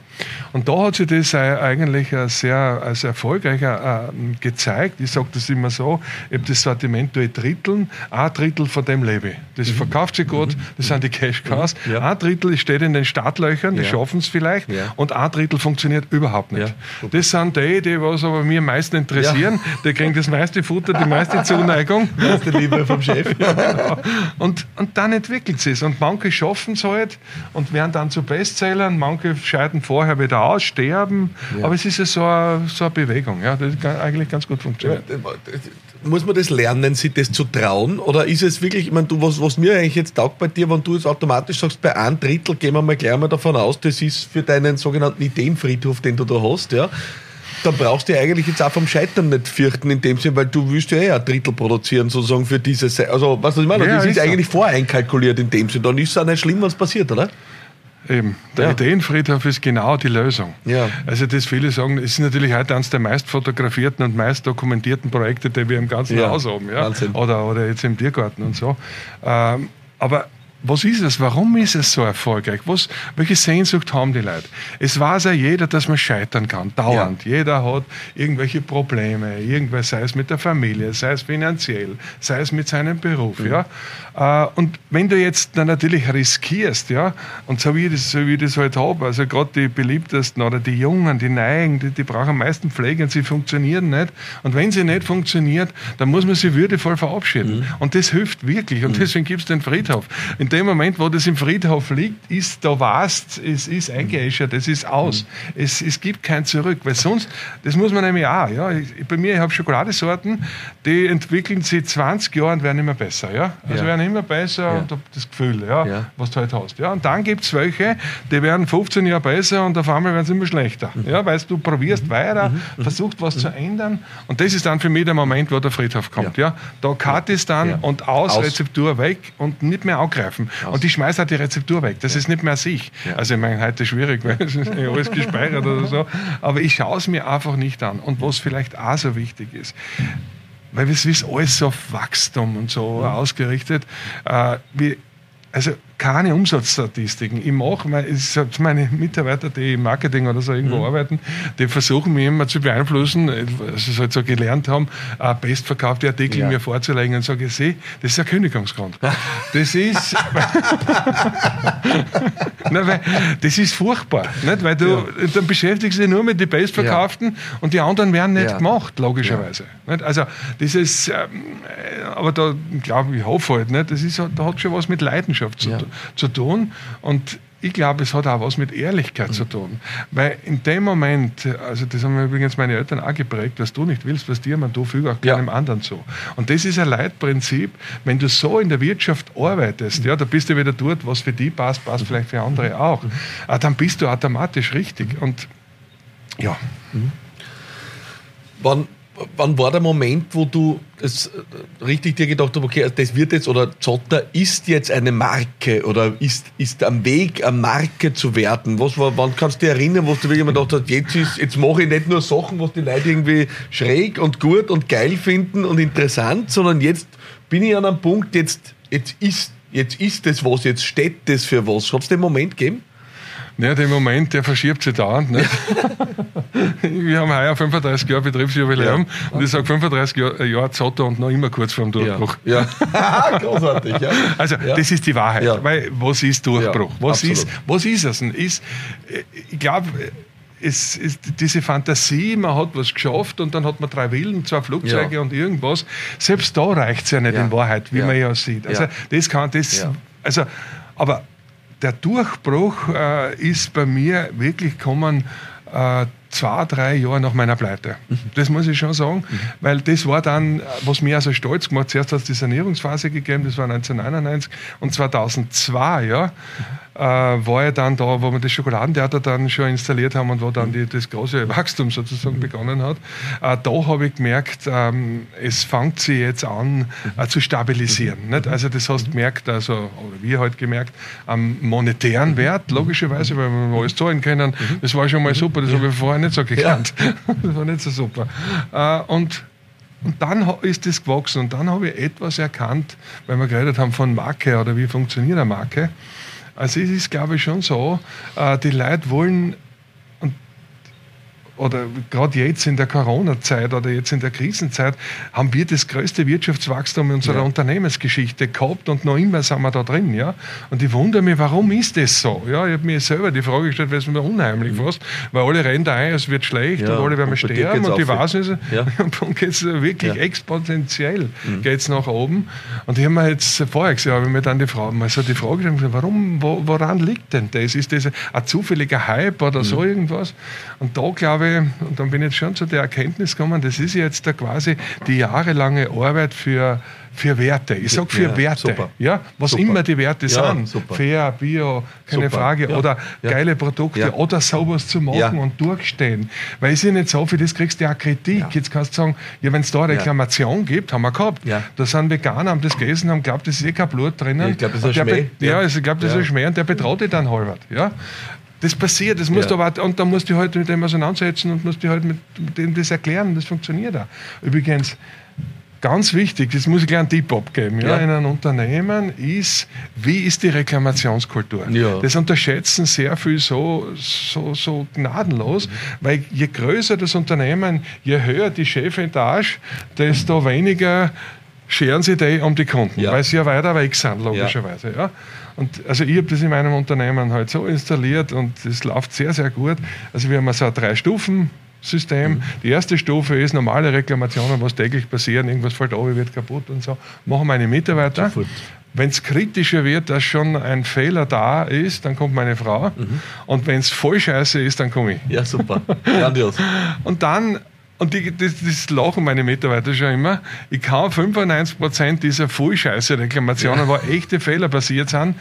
Und da hat sich das eigentlich sehr als erfolgreicher äh, gezeigt. Ich sage das immer so, ich habe das Sortiment durch Dritteln, ein Drittel von dem lebe ich. Das mhm. verkauft sich gut, mhm. das sind die Cash Cars. Mhm. Ja. Ein Drittel steht in den Startlöchern, die ja. schaffen es vielleicht, ja. und ein Drittel funktioniert überhaupt nicht. Das sind die, die was aber mir am meisten interessieren, die kriegen das meiste Futter, die meiste Zuneigung. Die meiste Liebe vom Chef. Genau. und, und dann entwickelt es sich. Und manche schaffen es halt und werden dann zu Bestsellern, manche scheiden vorher wieder aus, sterben. Aber es ist ja so eine, so eine Bewegung, ja, das eigentlich ganz gut funktioniert muss man das lernen, sich das zu trauen? Oder ist es wirklich, ich meine, du, was, was mir eigentlich jetzt taugt bei dir, wenn du es automatisch sagst, bei einem Drittel gehen wir mal gleich mal davon aus, das ist für deinen sogenannten Ideenfriedhof, den du da hast, ja. Dann brauchst du eigentlich jetzt auch vom Scheitern nicht fürchten in dem Sinne, weil du willst ja eh ein Drittel produzieren, sozusagen für diese, also, was ich meine, ja, das ist, ist eigentlich voreinkalkuliert in dem Sinne. Dann ist es auch nicht schlimm, was passiert, oder? Eben. Der ja. Ideenfriedhof ist genau die Lösung. Ja. Also das viele sagen, es ist natürlich heute eines der meist fotografierten und meist dokumentierten Projekte, die wir im ganzen ja. Haus haben. Ja? Wahnsinn. Oder, oder jetzt im Tiergarten und so. Ähm, aber was ist es? Warum ist es so erfolgreich? Was, welche Sehnsucht haben die Leute? Es weiß ja jeder, dass man scheitern kann, dauernd. Ja. Jeder hat irgendwelche Probleme, irgendwas, sei es mit der Familie, sei es finanziell, sei es mit seinem Beruf. Mhm. Ja? Äh, und wenn du jetzt dann natürlich riskierst, ja, und so wie ich das, so wie ich das halt habe, also gerade die beliebtesten oder die Jungen, die Neigen, die, die brauchen am meisten Pflege und sie funktionieren nicht. Und wenn sie nicht funktioniert, dann muss man sie würdevoll verabschieden. Mhm. Und das hilft wirklich. Und mhm. deswegen gibt es den Friedhof. In dem Moment, wo das im Friedhof liegt, ist, da warst, es ist eingeäschert, es ist aus. Mhm. Es, es gibt kein Zurück. Weil sonst, das muss man nämlich auch, ja. Ich, bei mir, ich habe Schokoladesorten, die entwickeln sich 20 Jahre und werden immer besser, ja. Also ja. werden immer besser ja. und das Gefühl, ja, ja, was du halt hast. Ja. Und dann gibt es welche, die werden 15 Jahre besser und auf einmal werden sie immer schlechter. Mhm. Ja, weil du probierst mhm. weiter, mhm. mhm. versuchst was mhm. zu ändern und das ist dann für mich der Moment, wo der Friedhof kommt. Ja. Da cut ist dann und aus, aus, Rezeptur weg und nicht mehr angreifen. Aus. Und ich schmeiße halt die Rezeptur weg. Das ist nicht mehr sich. Also ich meine, heute ist schwierig, weil es ist alles gespeichert oder so. Aber ich schaue es mir einfach nicht an. Und was vielleicht auch so wichtig ist, weil es ist alles auf Wachstum und so mhm. ausgerichtet. Äh, wie, also keine Umsatzstatistiken. Ich mache, meine Mitarbeiter, die im Marketing oder so irgendwo mhm. arbeiten, die versuchen mich immer zu beeinflussen, also sie halt so gelernt haben, äh, bestverkaufte Artikel ja. mir vorzulegen und sage, ich das ist ein Kündigungsgrund. Das ist, Nein, weil, das ist furchtbar, nicht? weil du, ja. dann beschäftigst du dich nur mit den bestverkauften ja. und die anderen werden nicht gemacht, logischerweise. Also dieses, ähm, aber da glaube ich, hoffe halt, nicht? das ist, da hat schon was mit Leidenschaft zu tun zu tun. Und ich glaube, es hat auch was mit Ehrlichkeit mhm. zu tun. Weil in dem Moment, also das haben mir übrigens meine Eltern auch geprägt, was du nicht willst, was dir man du füge auch keinem ja. anderen zu. Und das ist ein Leitprinzip, wenn du so in der Wirtschaft arbeitest, mhm. ja, da bist du wieder dort, was für die passt, passt vielleicht für andere mhm. auch, mhm. dann bist du automatisch richtig. Und ja. Mhm. Wann wann war der Moment, wo du das äh, richtig dir gedacht hast, okay, das wird jetzt oder Zotter ist jetzt eine Marke oder ist, ist am Weg, eine Marke zu werden? Was war, wann kannst du dich erinnern, wo du wirklich immer gedacht hast, jetzt, ist, jetzt mache ich nicht nur Sachen, was die Leute irgendwie schräg und gut und geil finden und interessant, sondern jetzt bin ich an einem Punkt, jetzt, jetzt ist jetzt ist das was, jetzt steht das für was. Hat es den Moment gegeben? Ja, der Moment, der verschiebt sich dauernd. Nicht? Wir haben heuer 35 Jahre Betriebsjubiläum ja. und ich sage 35 Jahre, Jahre Zotto und noch immer kurz vor dem Durchbruch. Ja. ja. Großartig, ja. Also, das ist die Wahrheit. Weil, was ist Durchbruch? was, ist, was ist es? Ist, ich glaube, es ist diese Fantasie, man hat was geschafft und dann hat man drei Villen, zwei Flugzeuge ja. und irgendwas. Selbst da reicht es ja nicht ja. in Wahrheit, wie ja. man ja sieht. Also das kann das. Also, aber der Durchbruch äh, ist bei mir wirklich gekommen äh, zwei, drei Jahre nach meiner Pleite. Mhm. Das muss ich schon sagen, mhm. weil das war dann, was mir also stolz gemacht. Zuerst hat es die Sanierungsphase gegeben, das war 1999 und 2002, ja. äh, war ich dann da, wo wir das Schokoladentheater dann schon installiert haben und wo dann die, das große Wachstum sozusagen begonnen hat. Äh, da habe ich gemerkt, ähm, es fängt sich jetzt an äh, zu stabilisieren. Nicht? Also das hast du gemerkt, also, oder wir halt gemerkt, am monetären Wert, logischerweise, weil wir alles zahlen können. Das war schon mal super, das habe ich vorher nicht so gekannt. Das war nicht so super. Äh, und und dann ist das gewachsen und dann habe ich etwas erkannt, weil wir geredet haben von Marke oder wie funktioniert eine Marke. Also es ist, glaube ich, schon so, äh, die Leute wollen oder gerade jetzt in der Corona-Zeit oder jetzt in der Krisenzeit haben wir das größte Wirtschaftswachstum in unserer ja. Unternehmensgeschichte gehabt und noch immer sind wir da drin. Ja? Und ich wundere mich, warum ist das so? Ja, ich habe mir selber die Frage gestellt, weil es mir unheimlich mhm. fast, weil alle rennen da ein, es wird schlecht ja, und alle werden sterben und die weiß ja. und geht es wirklich exponentiell mhm. geht's nach oben. Und ich habe mir jetzt vorher gesehen, habe ich mir dann die Frage, also die Frage gestellt, warum, wo, woran liegt denn das? Ist das ein zufälliger Hype oder mhm. so irgendwas? Und da glaube ich, und dann bin ich jetzt schon zu der Erkenntnis gekommen, das ist jetzt da quasi die jahrelange Arbeit für, für Werte. Ich sage für ja, Werte. Super. Ja, was super. immer die Werte ja, sind. Super. Fair, Bio, keine. Frage. Ja. Oder geile Produkte oder sowas zu machen und durchstehen. Weil es ist ja nicht so, für das kriegst du ja Kritik. Jetzt kannst du sagen, ja, wenn es da eine Reklamation gibt, haben wir gehabt. Da sind Veganer, haben das gegessen, haben glaubt, das ist eh kein Blut drinnen. Ich glaube, das ist ein Schmäh. Ja, also ich glaube, das ist ein Schmäh und der betraut dich dann halber. Ja? Das passiert, das musst ja. du aber, und dann musst du halt mit dem auseinandersetzen und musst du halt mit, mit dem das erklären, das funktioniert auch. Übrigens, ganz wichtig, das muss ich gleich einen Tipp abgeben, ja, ja. in einem Unternehmen ist, wie ist die Reklamationskultur? Ja. Das unterschätzen sehr viel so, so, so gnadenlos, mhm. weil je größer das Unternehmen, je höher die Chefetage, desto weniger scheren sie die um die Kunden, ja. weil sie ja weiter weg sind, logischerweise. Ja. Und also ich habe das in meinem Unternehmen halt so installiert und es läuft sehr, sehr gut. Also wir haben so ein Drei-Stufen-System. Mhm. Die erste Stufe ist normale Reklamationen, was täglich passieren, irgendwas fällt auf, wird kaputt und so. Machen meine Mitarbeiter. Wenn es kritischer wird, dass schon ein Fehler da ist, dann kommt meine Frau. Mhm. Und wenn es voll scheiße ist, dann komme ich. Ja, super. Grandios. und dann und die, das, das, lachen meine Mitarbeiter schon immer. Ich kann 95% dieser Vollscheiße-Reklamationen, ja. wo echte Fehler passiert sind,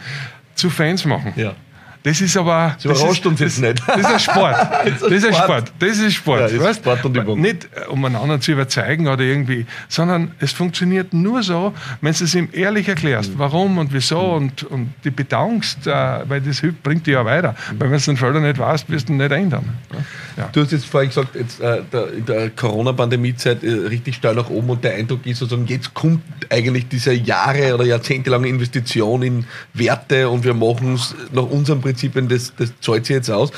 zu Fans machen. Ja. Das ist aber. Das überrascht uns jetzt nicht. Das ist ein Sport. das ist ein Sport. Das ist Sport. Ja, ist Sport und Übung. Nicht, um einen anderen zu überzeugen oder irgendwie, sondern es funktioniert nur so, wenn du es ihm ehrlich erklärst, mhm. warum und wieso mhm. und, und die bedankst, äh, weil das bringt dich ja weiter. Mhm. Weil wenn du den Felder nicht weißt, wirst du ihn nicht ändern. Ja. Du hast jetzt vorhin gesagt, jetzt, äh, der, in der Corona-Pandemie-Zeit äh, richtig steil nach oben und der Eindruck ist sozusagen, jetzt kommt eigentlich diese Jahre oder jahrzehntelange Investition in Werte und wir machen es nach unserem Prinzip Prinzipien, das, das zahlt sich jetzt aus.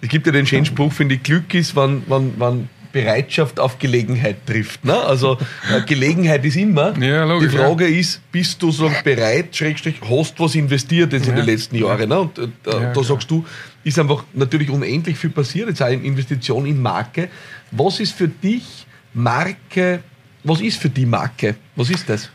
Es gibt ja den schönen Spruch, finde ich, Glück ist, wann, wann, wann Bereitschaft auf Gelegenheit trifft. Ne? Also äh, Gelegenheit ist immer. Ja, logisch, die Frage ja. ist, bist du so bereit, Schrägstrich, hast was investiert jetzt ja. in den letzten Jahren? Ne? Und äh, da, da sagst du, ist einfach natürlich unendlich viel passiert, jetzt auch in Investition in Marke. Was ist für dich Marke, was ist für die Marke? Was ist das?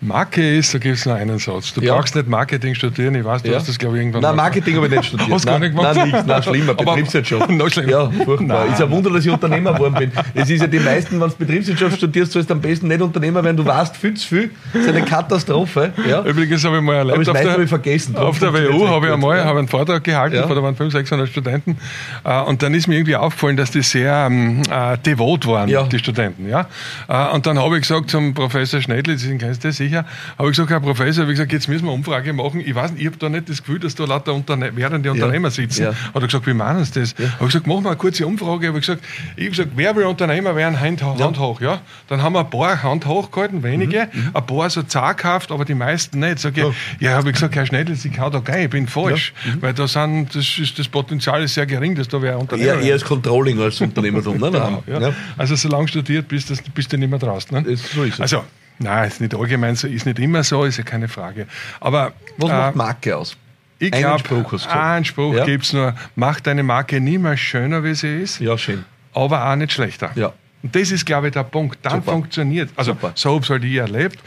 Marke ist, da gibt es nur einen Satz. Du ja. brauchst nicht Marketing studieren, ich weiß, du ja. hast das, glaube ich, irgendwann Nein, Marketing habe ich nicht studiert. Hast du gar nicht gemacht? Nein, nichts, nein, schlimmer, Betriebswirtschaft. noch schlimmer. Ja, furchtbar. Nein. Ist ein Wunder, dass ich Unternehmer geworden bin. Es ist ja die meisten, wenn du Betriebswirtschaft studierst, sollst du am besten nicht Unternehmer werden, du weißt viel zu viel. Das ist eine Katastrophe. Ja. Übrigens habe ich mal erlebt, auf der, vergessen. auf der WU habe ich einmal ja. einen Vortrag gehalten, ja. da waren 500, 600 Studenten äh, und dann ist mir irgendwie aufgefallen, dass die sehr ähm, äh, devot waren, die Studenten. Ja? Äh, und dann habe ich gesagt zum Professor Schnedli, den kennst du sicher, habe ich gesagt, Herr Professor, wie gesagt, jetzt müssen wir eine Umfrage machen. Ich weiß nicht, ich habe da nicht das Gefühl, dass da lauter Unterne werdende Unternehmer sitzen. Ja. Hat er gesagt, wie meinen Sie das? Ja. Habe ich gesagt, machen wir eine kurze Umfrage. Habe ich gesagt, ich habe gesagt, wer will Unternehmer werden, Hand, Hand hoch. Ja? Dann haben wir ein paar Hand hoch gehalten, wenige, mhm. mhm. ein paar so zaghaft, aber die meisten nicht. Sag ich, ja, habe ich gesagt, Herr Schneider, ich kann da gehen, ich bin falsch. Mhm. Weil da sind, das, ist, das Potenzial ist sehr gering, dass da wer Unternehmer Eher, eher als Controlling als Unternehmertum. ne? genau, ja. Also solange studiert bist, bist du nicht mehr draußen. Ne? So ist es. Also, Nein, ist nicht allgemein so, ist nicht immer so, ist ja keine Frage. Aber was äh, macht Marke aus? Ich glaube, Spruch, einen Spruch ja. gibt es nur, mach deine Marke niemals schöner, wie sie ist. Ja, schön. Aber auch nicht schlechter. Ja. Und das ist, glaube ich, der Punkt. Dann Super. funktioniert. Also Super. so habe es halt ich erlebt.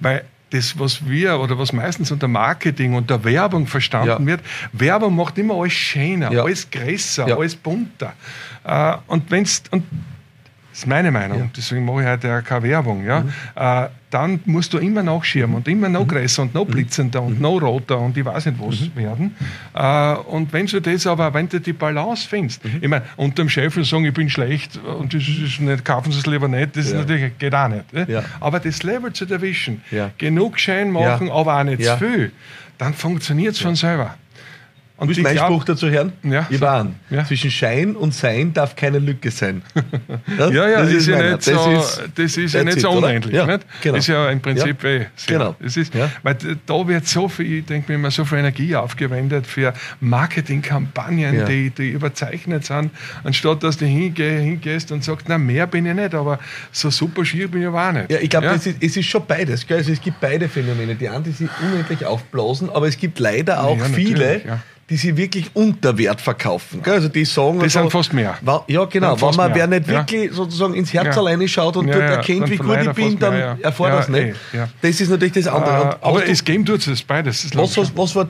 Weil das, was wir oder was meistens unter Marketing, unter Werbung verstanden ja. wird, Werbung macht immer alles schöner, ja. alles größer, alles bunter. Äh, und wenn's, und Das ist meine Meinung. Ja. Deswegen mache ich heute auch keine Werbung. Ja? Mhm. Äh, dann musst du immer nachschirmen und immer noch mhm. größer und noch mhm. blitzender und mhm. noch roter und ich weiß nicht was mhm. werden. Äh, und wenn du das aber, wenn du die Balance findest, ich meine, unter dem Chef sagen, ich bin schlecht und das ist nicht, kaufen Sie es lieber nicht, das ja. natürlich, geht auch nicht. Ja. Aber das Level zu erwischen, ja. genug Schein machen, aber auch nicht zu viel, dann funktioniert es von selber. Und Willst meinen Spruch dazu hören? Ja. Ivan, ja. zwischen Schein und Sein darf keine Lücke sein. Ja, ja, ja das, ist ja nicht so, das ist, das ist ja nicht so unendlich. Ja, nicht? Genau. ist ja im Prinzip ja. eh. Sehr. Genau. Es ist, ja. Weil da wird so viel, ich denke mir immer, so viel Energie aufgewendet für Marketingkampagnen, ja. die, die überzeichnet sind, anstatt dass du hingeh, hingehst und sagst, na, mehr bin ich nicht, aber so super schier bin ich aber auch nicht. Ja, ich glaube, es ist schon beides. Also es gibt beide Phänomene. Die einen, die sich unendlich aufblasen, aber es gibt leider auch viele, die sie wirklich unter Wert verkaufen. Gell? Also die sagen. Die sind fast mehr. ja, genau. Wenn man wer nicht wirklich ja. sozusagen ins Herz ja. alleine schaut und ja, dort erkennt, wie gut ich bin, dann mehr, erfahrt das nicht. Ey, das ist natürlich das andere. Uh, aber es Game tut es beides. Was, was, was war,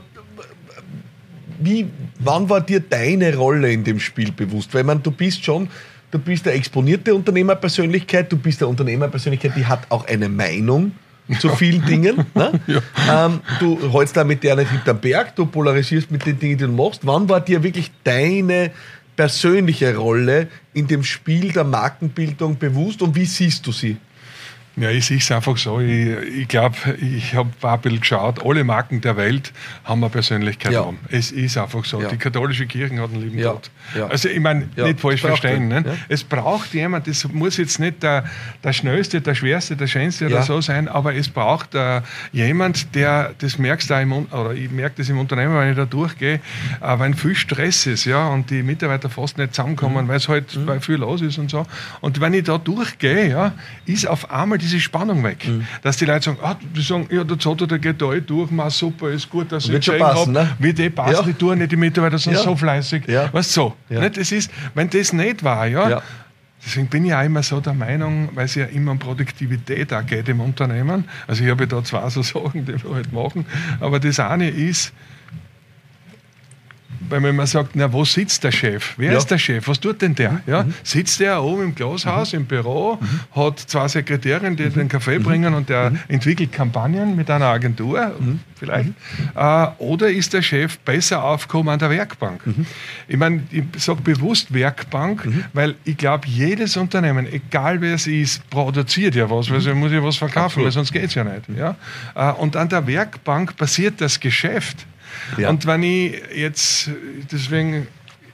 wie, wann war dir deine Rolle in dem Spiel bewusst? Weil man, du bist schon, du bist eine exponierte Unternehmerpersönlichkeit, du bist eine Unternehmerpersönlichkeit, die hat auch eine Meinung zu vielen Dingen. Ne? Ja. Ähm, du holst da mit der nicht hinterm Berg, du polarisierst mit den Dingen, die du machst. Wann war dir wirklich deine persönliche Rolle in dem Spiel der Markenbildung bewusst und wie siehst du sie? Ja, ich sehe es einfach so. Ich, ich glaube, ich habe ein bisschen geschaut, alle Marken der Welt haben eine Persönlichkeit ja. haben. Es ist einfach so. Ja. Die katholische Kirche hat einen lieben ja. Gott. Also ich meine, nicht falsch verstehen. Ne? Es braucht jemand, das muss jetzt nicht der, der Schnellste, der Schwerste, der Schönste oder so sein, aber es braucht uh, jemand, der, das merkst du im, oder ich merke das im Unternehmen, wenn ich da durchgehe, uh, wenn viel Stress ist, ja, und die Mitarbeiter fast nicht zusammenkommen, mhm. weil es halt mhm. viel los ist und so. Und wenn ich da durchgehe, ja, ist auf einmal diese Spannung weg. Mhm. Dass die Leute sagen, ah, die sagen, ja, der Zotter, der geht da eh durch, mal super, ist gut, dass ich schon passen. Ne? Wie die passen, ja. die tun nicht, die Mitarbeiter sind ja. so fleißig. Ja. Weißt so. Ja. Nicht? Das ist, wenn das nicht war, ja, ja. Deswegen bin ich auch immer so der Meinung, weil es ja immer um Produktivität auch geht im Unternehmen. Also ich habe da zwei so Sachen, die wir halt machen. Aber das eine ist, weil man immer sagt, na, wo sitzt der Chef? Wer ja. ist der Chef? Was tut denn der? Mhm. Ja? Sitzt der oben im Glashaus, mhm. im Büro, mhm. hat zwei Sekretärinnen, die mhm. den Kaffee mhm. bringen und der mhm. entwickelt Kampagnen mit einer Agentur, vielleicht. Äh, oder ist der Chef besser aufgekommen an der Werkbank? Ich meine, ich sage bewusst Werkbank, weil ich glaube, jedes Unternehmen, egal wer es ist, produziert ja was, weil sonst muss ja was verkaufen, Absolut. weil sonst geht es ja nicht. Ja? Äh, und an der Werkbank passiert das Geschäft. Ja. Und wenn ich jetzt, deswegen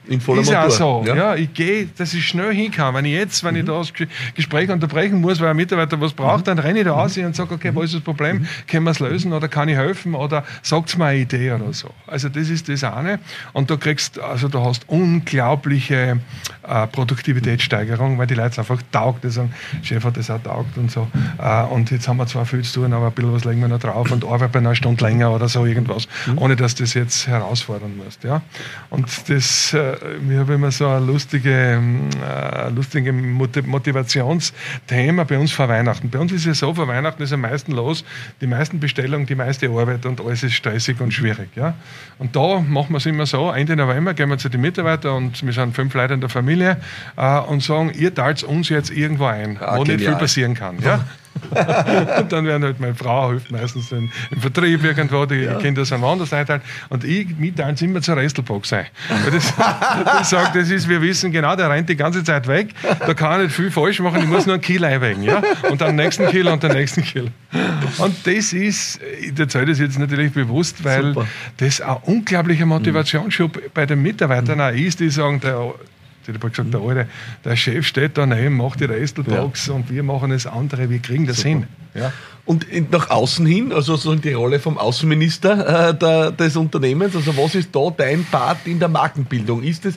in voller ist Montur. auch so. Ja. ja ich gehe, dass ich schnell hinkam. Wenn ich jetzt, wenn mhm. ich da das Gespräch unterbrechen muss, weil ein Mitarbeiter was braucht, mhm. dann renne ich da raus und sage, okay, wo ist das Problem? Mhm. Können wir es lösen oder kann ich helfen oder sagt mir eine Idee oder so. Also das ist das eine. Und du kriegst, also du hast unglaubliche äh, Produktivitätssteigerung, weil die Leute einfach taugt, die sagen, Chef hat das auch taugt und so. Äh, und jetzt haben wir zwar viel zu tun, aber ein bisschen was legen wir noch drauf und arbeiten eine Stunde länger oder so irgendwas, mhm. ohne dass das jetzt herausfordern musst. Ja? Und das äh, wir haben immer so ein lustige, äh, lustige Motivationsthema bei uns vor Weihnachten. Bei uns ist es so, vor Weihnachten ist am meisten los, die meisten Bestellungen, die meiste Arbeit und alles ist stressig und schwierig. Ja? Und da machen wir es immer so, Ende November gehen wir zu den Mitarbeitern und wir sind fünf Leute in der Familie äh, und sagen, ihr teilt uns jetzt irgendwo ein, ah, wo genial. nicht viel passieren kann. Ja? und dann werden halt meine Frau hilft meistens im, im Vertrieb irgendwo, die ja. Kinder sind woanders einteilen. Und ich mit teilen immer zur Restelbox ein. Weil das, das sagt, das ist, wir wissen genau, der rennt die ganze Zeit weg, da kann er nicht viel falsch machen, ich muss nur einen Kill einwägen. Ja? Und dann den nächsten Kill und den nächsten Kill. Und das ist, ich erzähle das jetzt natürlich bewusst, weil Super. das ein unglaublicher Motivationsschub bei den Mitarbeitern auch ist, die sagen, der ich habe gesagt, der Alte, der Chef steht daneben, macht die Restelbox ja. und wir machen das andere, wir kriegen das Super. hin. Ja. Und nach außen hin, also sozusagen die Rolle vom Außenminister äh, der, des Unternehmens, also was ist da dein Part in der Markenbildung? Ist es,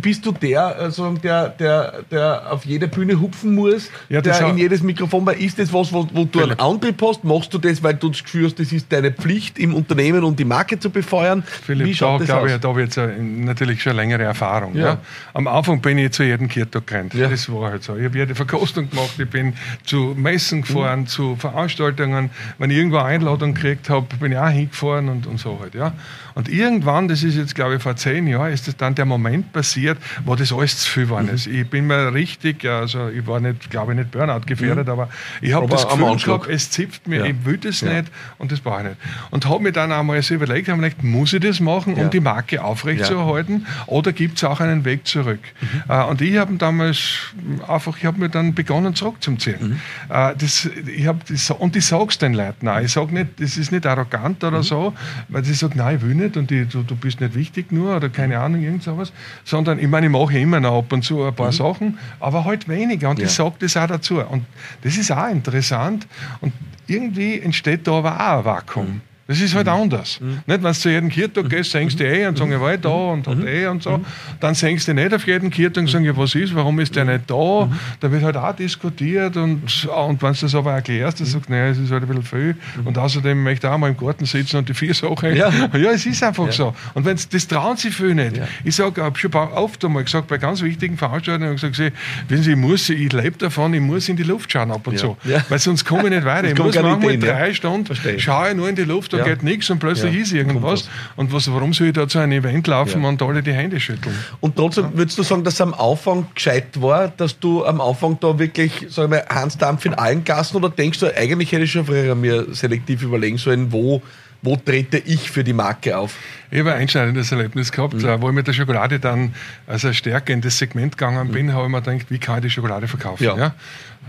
bist du der, also der, der, der auf jede Bühne hupfen muss, ja, der in jedes Mikrofon, weil ist das was, wo, wo du einen Antrieb hast? Machst du das, weil du das hast, das ist deine Pflicht im Unternehmen, um die Marke zu befeuern? Philipp, Wie schaut da, das aus? Ich, da habe ich jetzt natürlich schon längere Erfahrung. Ja. ja. Am Anfang bin ich zu jedem Kirtag gerannt. Ja. Das war halt so. Ich habe jede Verkostung gemacht, ich bin zu Messen gefahren, mhm. zu Veranstaltungen. Wenn ich irgendwo eine Einladung gekriegt habe, bin ich auch hingefahren und, und so halt. Ja. Und irgendwann, das ist jetzt glaube ich vor zehn Jahren, ist das dann der Moment passiert, wo das alles zu viel war. Mhm. Ich bin mir richtig, also ich war nicht, glaube ich, nicht Burnout gefährdet, mhm. aber ich habe das Gefühl gehabt, es zipft mir, ja. ich will das ja. nicht und das brauche ich nicht. Und habe mir dann einmal so überlegt, habe gedacht, muss ich das machen, um die Marke aufrechtzuerhalten oder gibt es auch einen Weg zurück? Mhm. Uh, und ich habe damals einfach, ich habe mir dann begonnen zurückzuziehen. Mhm. Uh, das, ich hab, das, und ich sage es den Leuten auch. Ich sage nicht, das ist nicht arrogant oder mhm. so, weil sie sagen, nein, ich will nicht und die, du, du bist nicht wichtig nur oder keine Ahnung, irgend sowas, sondern ich meine, ich mache immer noch ab und zu ein paar mhm. Sachen, aber halt weniger und ja. ich sage das auch dazu. Und das ist auch interessant und irgendwie entsteht da aber auch ein Vakuum. Mhm. Das ist halt mhm. anders. Mhm. Nicht, wenn du zu jedem Kirtag gehst, singst du eh und sagst, ich war da und hat eh und so. Dann singst du nicht auf jeden Kirtag und sagst, was ist, warum ist der nicht da? Da wird halt auch diskutiert und, und wenn du das aber erklärst, dann sagst du, naja, es ist halt ein bisschen viel. Und außerdem möchte ich auch mal im Garten sitzen und die vier Sachen. Ja, ja es ist einfach ja. so. Und wenn das trauen sie viel nicht. Ja. Ich sage, ich habe schon oft einmal gesagt, bei ganz wichtigen Veranstaltungen, ich gesagt, wenn sie, ich muss, ich lebe davon, ich muss in die Luft schauen ab und zu. Weil sonst komme ich nicht weiter. ich muss manchmal drei Stunden, schaue ich nur in die Luft da ja. geht nichts und plötzlich ja, ist irgendwas. Und was, warum soll ich da zu einem Event laufen ja. und alle die Hände schütteln? Und trotzdem würdest du sagen, dass es am Anfang gescheit war, dass du am Anfang da wirklich, sagen wir, Hansdampf in allen Gassen oder denkst du, eigentlich hätte ich schon früher mir selektiv überlegen sollen, wo wo trete ich für die Marke auf? Ich habe ein einschneidendes Erlebnis gehabt, mhm. wo ich mit der Schokolade dann als stärker in das Segment gegangen bin, mhm. habe ich mir gedacht, wie kann ich die Schokolade verkaufen? Ja. ja?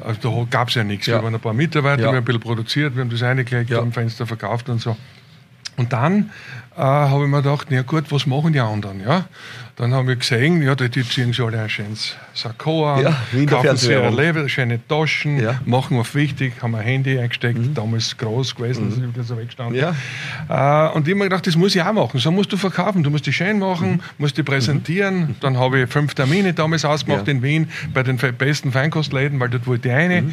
Also da gab es ja nichts. Ja. Wir waren ein paar Mitarbeiter, ja. wir haben ein bisschen produziert, wir haben das reingelegt, ja. am Fenster verkauft und so. Und dann äh, habe ich mir gedacht, na gut, was machen die anderen? Ja? Dann haben wir gesehen, ja, die, die ziehen sich alle ein schönes Sakko an, ja, kaufen sich ihre Level, schöne Taschen, ja. machen auf wichtig, haben ein Handy eingesteckt, mhm. damals groß gewesen, mhm. das ist so weggestanden. Ja. Äh, und ich habe mir gedacht, das muss ich auch machen. So musst du verkaufen, du musst die schön machen, mhm. musst die präsentieren. Mhm. Dann habe ich fünf Termine damals ausgemacht in Wien bei den besten Feinkostläden, weil dort wollte ich eine.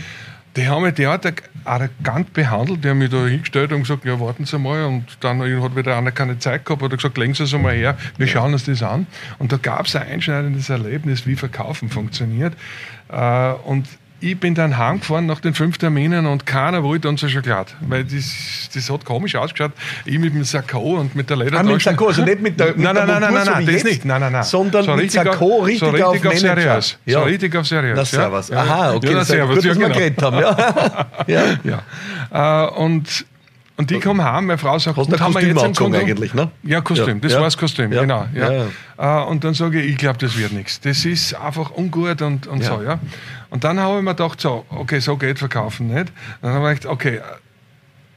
Die haben mich derart arrogant behandelt. Die haben mich da hingestellt und gesagt, ja, warten Sie mal. Und dann hat wieder einer keine Zeit gehabt, hat gesagt, legen Sie es einmal her, wir schauen uns das an. Und da gab es ein einschneidendes Erlebnis, wie Verkaufen funktioniert. Äh, und ich bin dann heimgefahren nach den fünf Terminen und keiner wollte uns Schokolade. Weil das, das hat komisch ausgeschaut. Ich mit dem Sakko und mit der Ledertasche. Ah, mit Sakko, also nicht mit der mit Nein, nein, der nein, nein, nein, das nicht. Nein, nein, nein. Sondern so mit Sakko richtig, so richtig auf, auf seriös. Ja. So richtig auf seriös. Na, servus. Ja. Aha, okay. Ja, das servus. Gut, dass wir geredet haben. Ja. ja. ja. Uh, und und die kommen heim, meine Frau sagt, Hast haben wir jetzt Kondom? eigentlich, ne? Ja, Kostüm, das ja. war das Kostüm, ja. genau. Ja. Ja, uh, und dann sage ich, ich glaube, das wird nichts. Das ist einfach ungut und, und so, ja. Und dann habe ich mir gedacht, so, okay, so geht Verkaufen nicht. Dann habe ich gedacht, okay,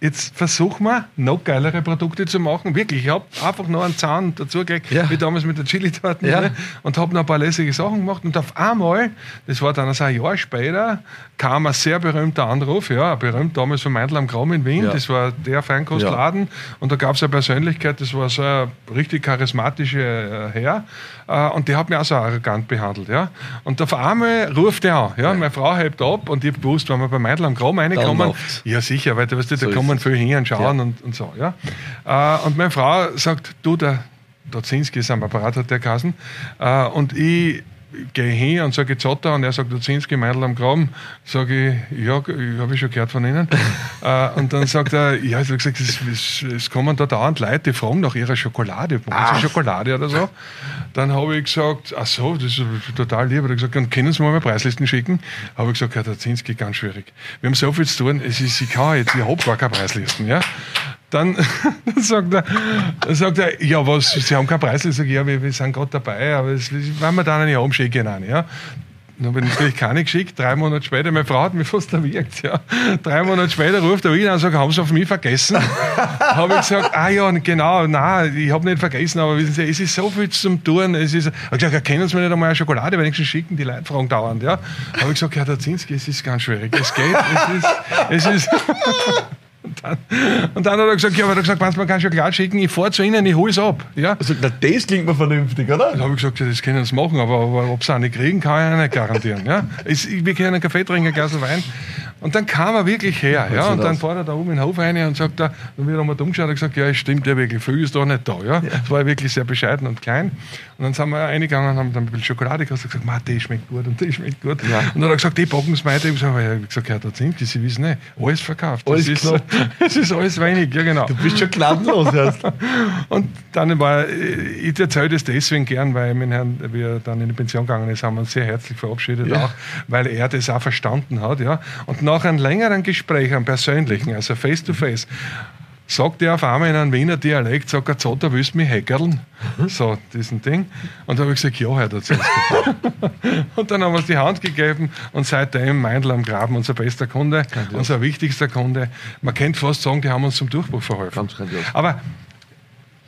Jetzt versuchen wir, noch geilere Produkte zu machen. Wirklich, ich habe einfach noch einen Zahn dazugelegt, ja. wie damals mit der Chili-Torten. Ja. Ne? Und habe noch ein paar lässige Sachen gemacht. Und auf einmal, das war dann also ein Jahr später, kam ein sehr berühmter Anruf, ja, berühmt damals von Meindl am Graum in Wien. Ja. Das war der Feinkostladen. Und da gab es eine Persönlichkeit, das war so ein richtig charismatischer äh, Herr. Äh, und der hat mich auch so arrogant behandelt. Ja? Und auf einmal ruft er an. Ja? Meine Frau hebt ab und ich habe gewusst, wenn wir bei Meindl am Graum reinkommen, ja sicher, weil du, weißt, da so kommen viel hin und schauen ja. und, und so. Ja? Äh, und meine Frau sagt, du, der Dozinski ist am Apparat, hat der Kassen. Äh, und ich gehe hin und sage Zotter und er sagt Dozinski, Meidl am Graben. Sage ich, ja, habe ich schon gehört von Ihnen. äh, und dann sagt er, ja, ich habe gesagt, es, es, es, kommen da dauernd Leute, die fragen nach ihrer Schokolade. Wollen Sie Schokolade oder so? Dann habe ich gesagt, ach so, das ist total lieb. Er hat gesagt, können Sie mir mal Preislisten schicken? Habe ich gesagt, Herr Dozinski, ganz schwierig. Wir haben so viel zu tun, es ist, ich kann jetzt, ich habe gar keine Preislisten. Ja? Dann, dann, sagt er, sagt er, ja, was, Sie haben keinen Preis. Ich sage, ja, wir, wir sind gerade dabei, aber es, wenn wir dann nicht einen. Ja. Dann habe ich natürlich keine geschickt. Drei Monate später, meine Frau hat mich fast erwirkt. Ja. Drei Monate später ruft er wieder und sagt, haben Sie auf mich vergessen? habe ich gesagt, ah ja, genau, nein, ich habe nicht vergessen, aber wissen Sie, es ist so viel zum Tun. Es ist, ich habe gesagt, erkennen Sie mir nicht einmal eine Schokolade, wenigstens schicken, die Leute fragen dauernd. Ja. habe ich gesagt, Herr Dazinski, es ist ganz schwierig. Es geht, es ist, es ist und dann, und dann hat er gesagt, ja, aber er hat gesagt, wenn man kann Schokolade schicken, ich fahre zu Ihnen, ich hole es ab. Ja? Also, na, das klingt mir vernünftig, oder? Dann habe ich gesagt, ja, das können Sie machen, aber, aber ob Sie auch nicht kriegen, kann ich nicht garantieren. Ja? Ich, wir können einen Kaffee trinken, ein Glas Wein. Und dann kam er wirklich her, ja, und dann fährt er da oben in den Hof rein und sagt da, und wir haben wir umgeschaut und gesagt, ja, es stimmt ja wirklich, viel ist da nicht da, ja. Es war wirklich sehr bescheiden und klein. Und dann sind wir reingegangen und haben dann ein bisschen Schokolade gekostet und gesagt, die schmeckt gut und die schmeckt gut. Ja. Und dann hat er gesagt, die packen es weiter. Ich habe gesagt, ja, da sind die, sie wissen nicht, alles verkauft. Alles das, ist, das ist alles wenig, ja genau. Du bist schon gnadenlos und dann war, ich erzähle das deswegen gern, weil mein Herrn, wie er dann in die Pension gegangen ist, haben wir uns sehr herzlich verabschiedet, ja. auch, weil er das auch verstanden hat, ja. Und nach einem längeren Gespräch, einem persönlichen, also face to face, sagt er auf einmal in einem Wiener Dialekt, sagt er, so, da willst du mich hackerln. Mhm. So, diesen Ding. Und da habe ich gesagt, ja, Herr Dozent. und dann haben wir uns die Hand gegeben und seitdem Meindl am Graben, unser bester Kunde, grandios. unser wichtigster Kunde. Man könnte fast sagen, die haben uns zum Durchbruch verholfen. Ganz grandios. Aber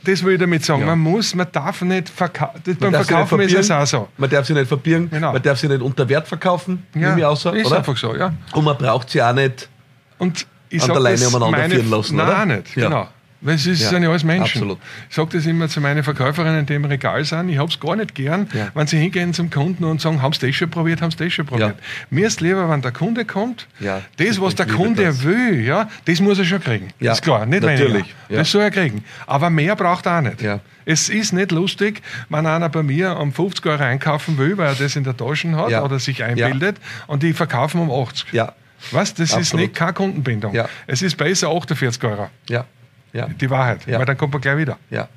das will ich damit sagen. Ja. Man muss, man darf nicht verkaufen. Beim Verkaufen ist es auch so. Man darf sie nicht verbirgen, genau. man darf sie nicht unter Wert verkaufen, ja, ich auch so, ist oder? einfach so, ja. Und man braucht sie auch nicht und ich an der Leine umeinander führen lassen, nein, oder? Nein, nicht, ja. genau. Weil es ist, ja, sind ja alles Menschen. Absolut. Ich sage das immer zu meinen Verkäuferinnen, die im Regal sind. Ich habe es gar nicht gern, ja. wenn sie hingehen zum Kunden und sagen, haben sie das schon probiert, haben sie das schon probiert. Ja. Mir ist lieber, wenn der Kunde kommt, ja, das, was der Kunde das. will, ja, das muss er schon kriegen. Ja. ist klar, nicht Natürlich. weniger. Das soll er kriegen. Aber mehr braucht er auch nicht. Es ist nicht lustig, wenn einer bei mir um 50 Euro einkaufen will, weil er das in der Tasche hat oder sich einbildet und die verkaufen um 80. Ja. Was? Das Absolut. ist nicht keine Kundenbindung. Es ist besser 48 Euro. Ja. Ja. Die Wahrheit. Ja. Weil dann kommt man gleich wieder. Ja.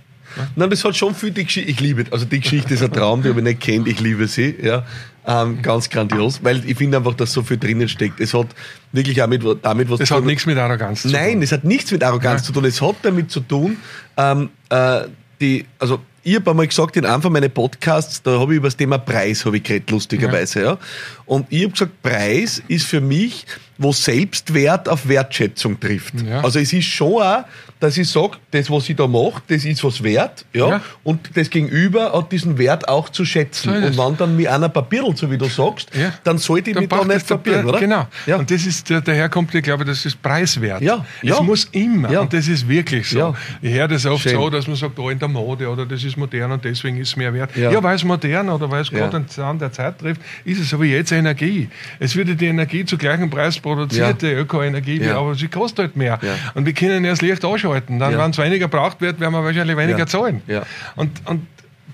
Nein, das hat schon viel die Geschichte. Ich liebe, also die Geschichte ist ein Traum, die habe ich nicht kennt. Ich liebe sie. Ja, ähm, ganz grandios, weil ich finde einfach, dass so viel drinnen steckt. Es hat wirklich auch mit, damit was das zu tun. Es hat nichts mit Arroganz zu tun. Nein, es hat nichts mit Arroganz ja. zu tun. Es hat damit zu tun, ähm, äh, die, also ich habe einmal gesagt, in einem von meinen Podcasts, da habe ich über das Thema Preis habe ich geredet, lustigerweise. Ja. ja. Und ich habe gesagt, Preis ist für mich, wo Selbstwert auf Wertschätzung trifft. Ja. Also es ist schon auch, dass ich sage, das, was ich da mache, das ist was wert. Ja? ja. Und das Gegenüber hat diesen Wert auch zu schätzen. So und wenn dann mit einer Papierl, so wie du sagst, ja. dann sollte ich dann mich da nicht verbieren, oder? Genau. Ja. Und das ist, daher kommt, ich glaube, das ist preiswert. Ja. Es muss immer, ja. und das ist wirklich so. Ich höre das oft Schön. so, dass man sagt, oh, in der Mode oder das ist modern und deswegen ist es mehr wert. Ja, ja weil es modern oder weil es gerade einen Zahn der Zeit trifft, ist es aber jetzt Energie. Es wird die Energie zu gleichen Preis produziert, die Ökoenergie, aber sie kostet halt mehr. Und wir können ja das Licht anschauen halten. Dann, ja. wenn es weniger braucht wird, werden wir wahrscheinlich weniger ja. zahlen. Ja. Und, und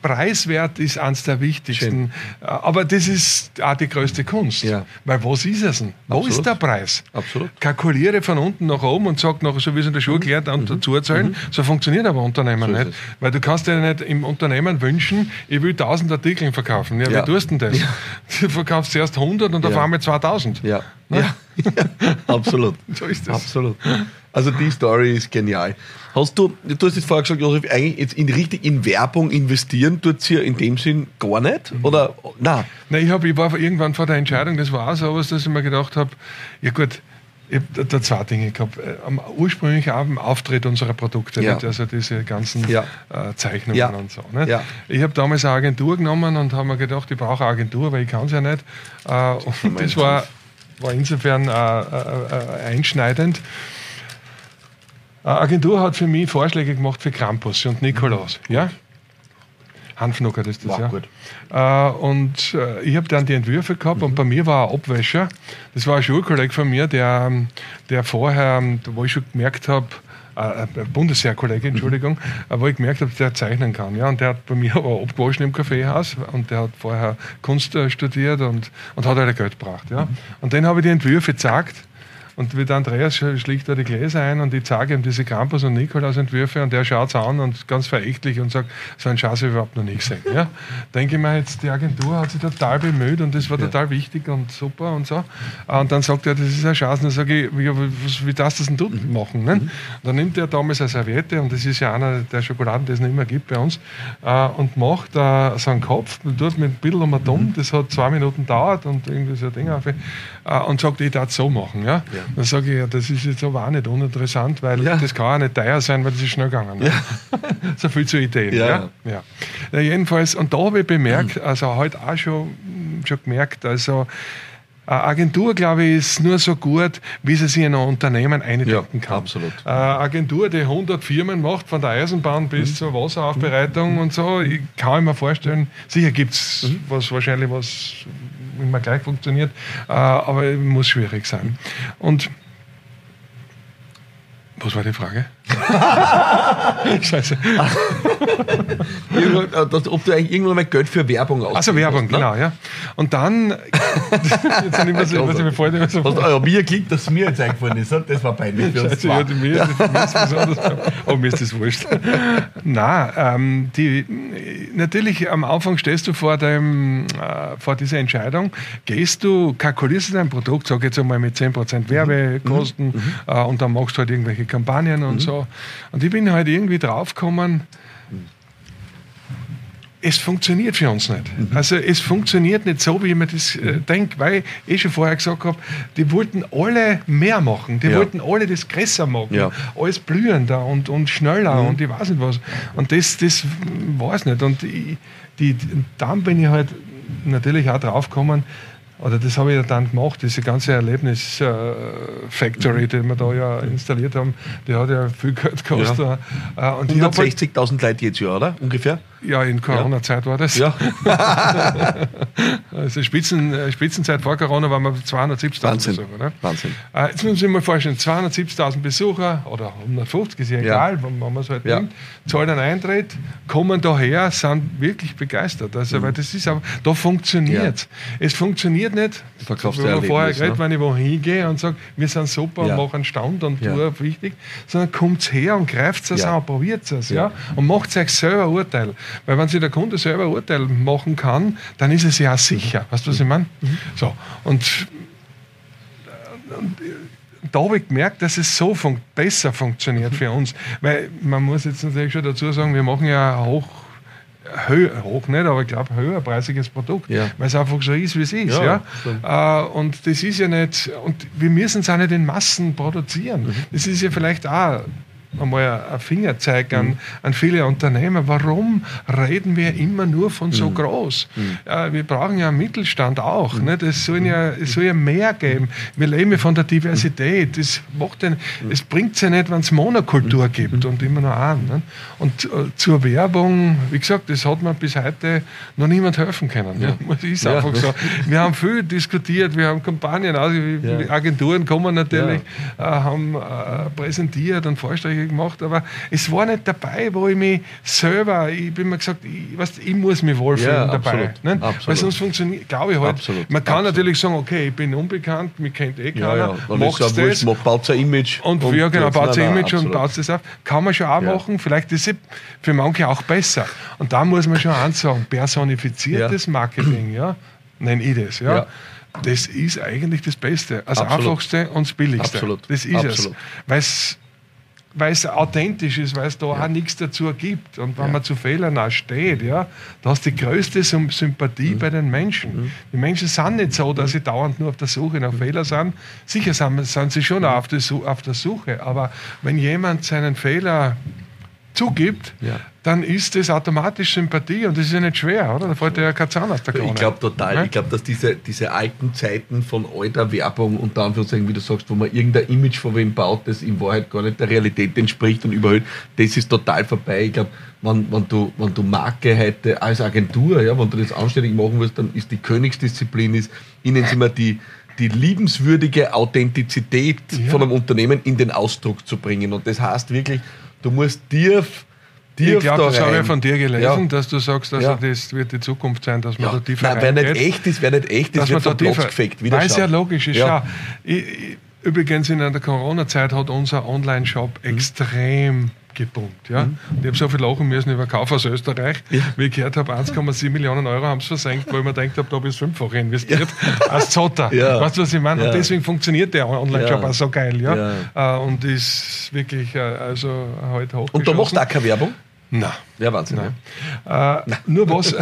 preiswert ist eines der wichtigsten. Schön. Aber das ist auch die größte Kunst. Ja. Weil was ist es denn? Wo Absolut. ist der Preis? Absolut. Kalkuliere von unten nach oben und sag noch, so wie es in der Schule gelernt und mhm. dazu erzählen. Mhm. So funktioniert aber Unternehmen so nicht. Weil du kannst dir nicht im Unternehmen wünschen, ich will 1000 Artikel verkaufen. Ja, ja. wie tust du denn das? Ja. Du verkaufst zuerst 100 und auf einmal 2000. Ja. Ja. ja. Absolut. So ist das. Absolut. Also die Story ist genial. Hast du, du hast jetzt vorher gesagt, Josef, eigentlich jetzt in richtig in Werbung investieren tut es hier in dem Sinn gar nicht? Oder nein? Nein, ich, hab, ich war irgendwann vor der Entscheidung, das war so was, dass ich mir gedacht habe, ja gut, ich habe da zwei Dinge gehabt. Äh, am ursprünglich auch am Auftritt unserer Produkte, ja. also diese ganzen ja. äh, Zeichnungen ja. und so. Ja. Ich habe damals eine Agentur genommen und habe mir gedacht, ich brauche eine Agentur, weil ich kann es ja nicht. Äh, und das war, war insofern äh, äh, äh einschneidend. Eine Agentur hat für mich Vorschläge gemacht für Krampus und Nikolaus. Ja? Hanfnucker ist das, war ja. Gut. Äh, und äh, ich habe dann die Entwürfe gehabt mhm. und bei mir war ein Abwäscher. Das war ein Schulkollege von mir, der, der vorher, wo ich schon gemerkt habe, äh, Bundesheerkollege, Entschuldigung, mhm. wo ich gemerkt habe, der zeichnen kann. Ja, und der hat bei mir aber abgewaschen im Kaffeehaus und der hat vorher Kunst studiert und, und hat halt Geld gebracht. Ja. Mhm. Und den habe ich die Entwürfe gezeigt und wie der Andreas schlägt da die Gläser ein und ich zeige ihm diese Campus- und Nikolaus-Entwürfe und der schaut es an und ganz verächtlich und sagt, so einen Schatz überhaupt noch nie gesehen. Ja? Denke ich mir jetzt, die Agentur hat sich total bemüht und das war ja. total wichtig und super und so. Und dann sagt er, das ist eine Chance. Und dann sage ich, wie, wie darfst du das denn du mhm. machen? Ne? Mhm. Dann nimmt er damals eine Serviette und das ist ja einer der Schokoladen, die es nicht mehr gibt bei uns, äh, und macht äh, so einen Kopf, tut mit ein bisschen um dumm, mhm. das hat zwei Minuten gedauert und irgendwie so ein Ding auf, äh, und sagt, ich darf es so machen. Ja? ja. Dann sage ich, ja, das ist jetzt aber auch nicht uninteressant, weil ja. das kann auch nicht teuer sein, weil das ist schnell gegangen. Ne? Ja. so viel zu Ideen. Ja. Ja. jedenfalls, und da habe ich bemerkt, also heute auch schon, schon gemerkt, also eine Agentur, glaube ich, ist nur so gut, wie sie sich in ein Unternehmen eindenken kann. Absolut. Eine Agentur, die 100 Firmen macht, von der Eisenbahn bis mhm. zur Wasseraufbereitung mhm. und so, ich kann mir vorstellen, sicher gibt es mhm. was, wahrscheinlich was immer gleich funktioniert, äh, aber muss schwierig sein. Und was war die Frage? Scheiße. Ob du eigentlich irgendwann mal Geld für Werbung ausgibst. Also Werbung, hast, ne? genau, ja. Und dann, jetzt sind immer so, was ich mir vorher so Was euer Bier klingt, dass mir jetzt eingefallen ist. Das war peinlich für uns Scheiße, ja, mir, besonders, oh, mir ist das wurscht. Nein, ähm, die, natürlich am Anfang stehst du vor, deinem, äh, vor dieser Entscheidung, gehst du, kalkulierst du dein Produkt, sag jetzt einmal mit 10% Werbekosten mhm. mhm. äh, und dann machst du halt irgendwelche Kampagnen und mhm. so. Und ich bin halt irgendwie draufgekommen, es funktioniert für uns nicht. Mhm. Also es funktioniert nicht so, wie ich mir das äh, denke, weil ich schon vorher gesagt habe, die wollten alle mehr machen, die ja. wollten alle das größer machen, ja. alles blühender und, und schneller mhm. und ich weiß nicht was. Und das, das war es nicht. Und ich, die, dann bin ich halt natürlich auch draufgekommen, oder das habe ich dann gemacht, diese ganze Erlebnis-Factory, äh, die wir da ja installiert haben, die hat ja viel Geld gekostet. Ja. Äh, und 160.000 Leute jetzt ja, oder? Ungefähr? Ja, in Corona-Zeit war das. Ja. also Spitzen, äh, Spitzenzeit vor Corona waren wir 270.000 Besucher. Ne? Wahnsinn. Äh, jetzt müssen Sie mal vorstellen, 270.000 Besucher oder 150, ist ja egal, ja. wenn man es halt ja. nimmt, zahlen einen Eintritt, kommen daher, sind wirklich begeistert. Also, mhm. weil das ist auch, da funktioniert ja. es. funktioniert nicht, Verkaufst wie wir vorher geredet, ne? wenn ich wohin gehe und sage, wir sind super, ja. machen Stand und ja. tue wichtig, sondern kommt her und greift es ja. an, probiert es ja. und macht euch selber Urteil. Weil wenn sich der Kunde selber Urteil machen kann, dann ist es ja auch sicher. Mhm. Weißt du, was ich meine? Mhm. So, und, und da habe ich gemerkt, dass es so fun besser funktioniert für uns. Weil man muss jetzt natürlich schon dazu sagen, wir machen ja hoch hoch nicht, aber ich glaube höherpreisiges Produkt, ja. weil es einfach so ist, wie es ist. Ja, ja? Äh, und das ist ja nicht, und wir müssen es auch nicht in Massen produzieren. Mhm. Das ist ja vielleicht auch einmal ein Fingerzeig an, mhm. an viele Unternehmer. Warum reden wir immer nur von so mhm. groß? Mhm. Äh, wir brauchen ja einen Mittelstand auch. Ne? Das soll ja, es soll ja mehr geben. Wir leben ja von der Diversität. Das macht den, es bringt es ja nicht, wenn es Monokultur gibt und immer noch an. Ne? Und äh, zur Werbung, wie gesagt, das hat mir bis heute noch niemand helfen können. Ja. Das ist ja. einfach so. Wir haben viel diskutiert, wir haben Kampagnen, also ja. Agenturen kommen natürlich, äh, haben äh, präsentiert und Vorschläge gemacht, aber es war nicht dabei, wo ich mich selber, ich bin mir gesagt, ich, weißt, ich muss mich wohlfühlen ja, dabei. Absolut, ne? absolut. Weil sonst funktioniert, glaube ich halt. Absolut, man kann natürlich sagen, okay, ich bin unbekannt, mich kennt eh keiner, ja, ja. machst das, wurscht, mach, baut ein Image. Und, und ja, genau, baut ein Image und baut das auf. Kann man schon auch ja. machen, vielleicht ist es für manche auch besser. Und da muss man schon ansagen, personifiziertes Marketing, ja, nenne ich das, ja. Das ist eigentlich das Beste, das Absolut. Einfachste und das Billigste. Absolut. Das ist Absolut. es weil es authentisch ist, weil es da ja. auch nichts dazu gibt. Und wenn ja. man zu Fehlern auch steht, ja, da hast du die größte Sympathie mhm. bei den Menschen. Mhm. Die Menschen sind nicht so, dass sie dauernd nur auf der Suche nach mhm. Fehlern sind. Sicher sind, sind sie schon mhm. auf, der, auf der Suche, aber wenn jemand seinen Fehler zugibt, ja. dann ist das automatisch Sympathie und das ist ja nicht schwer, oder? Da fällt ja kein Zahn aus der Krone. Ich glaube total. Ich glaube, dass diese, diese alten Zeiten von alter Werbung und Anführungszeichen, wie du sagst, wo man irgendein Image von wem baut, das in Wahrheit gar nicht der Realität entspricht und überhöht, das ist total vorbei. Ich glaube, wenn, wenn, du, wenn du Marke heute als Agentur, ja, wenn du das anständig machen willst, dann ist die Königsdisziplin, ist, ihnen immer die die liebenswürdige Authentizität ja. von einem Unternehmen in den Ausdruck zu bringen. Und das heißt wirklich, Du musst tief, tief Ich glaube, das habe ich von dir gelesen, ja. dass du sagst, also ja. das wird die Zukunft sein, dass man ja. da tiefer Nein, wer nicht echt ist, wer nicht echt ist, dass wird man da tiefer, gefegt. Weil es ja logisch ist. Ja. Ich, ich, übrigens, in der Corona-Zeit hat unser Online-Shop mhm. extrem gepumpt. Ja? Mhm. Ich habe so viel lachen müssen über Kauf aus Österreich, ja. wie ich gehört habe, 1,7 Millionen Euro haben sie versenkt, weil ich mir gedacht habe, da habe ich fünffach investiert ja. als Zotter. Ja. Weißt du, was ich meine? Ja. Und deswegen funktioniert der Online-Shop auch so geil. Ja? Äh, und ist wirklich äh, also heute hoch. Und da machst du auch keine Werbung? Nein. Ja, Wahnsinn. Ja. Äh, nur was.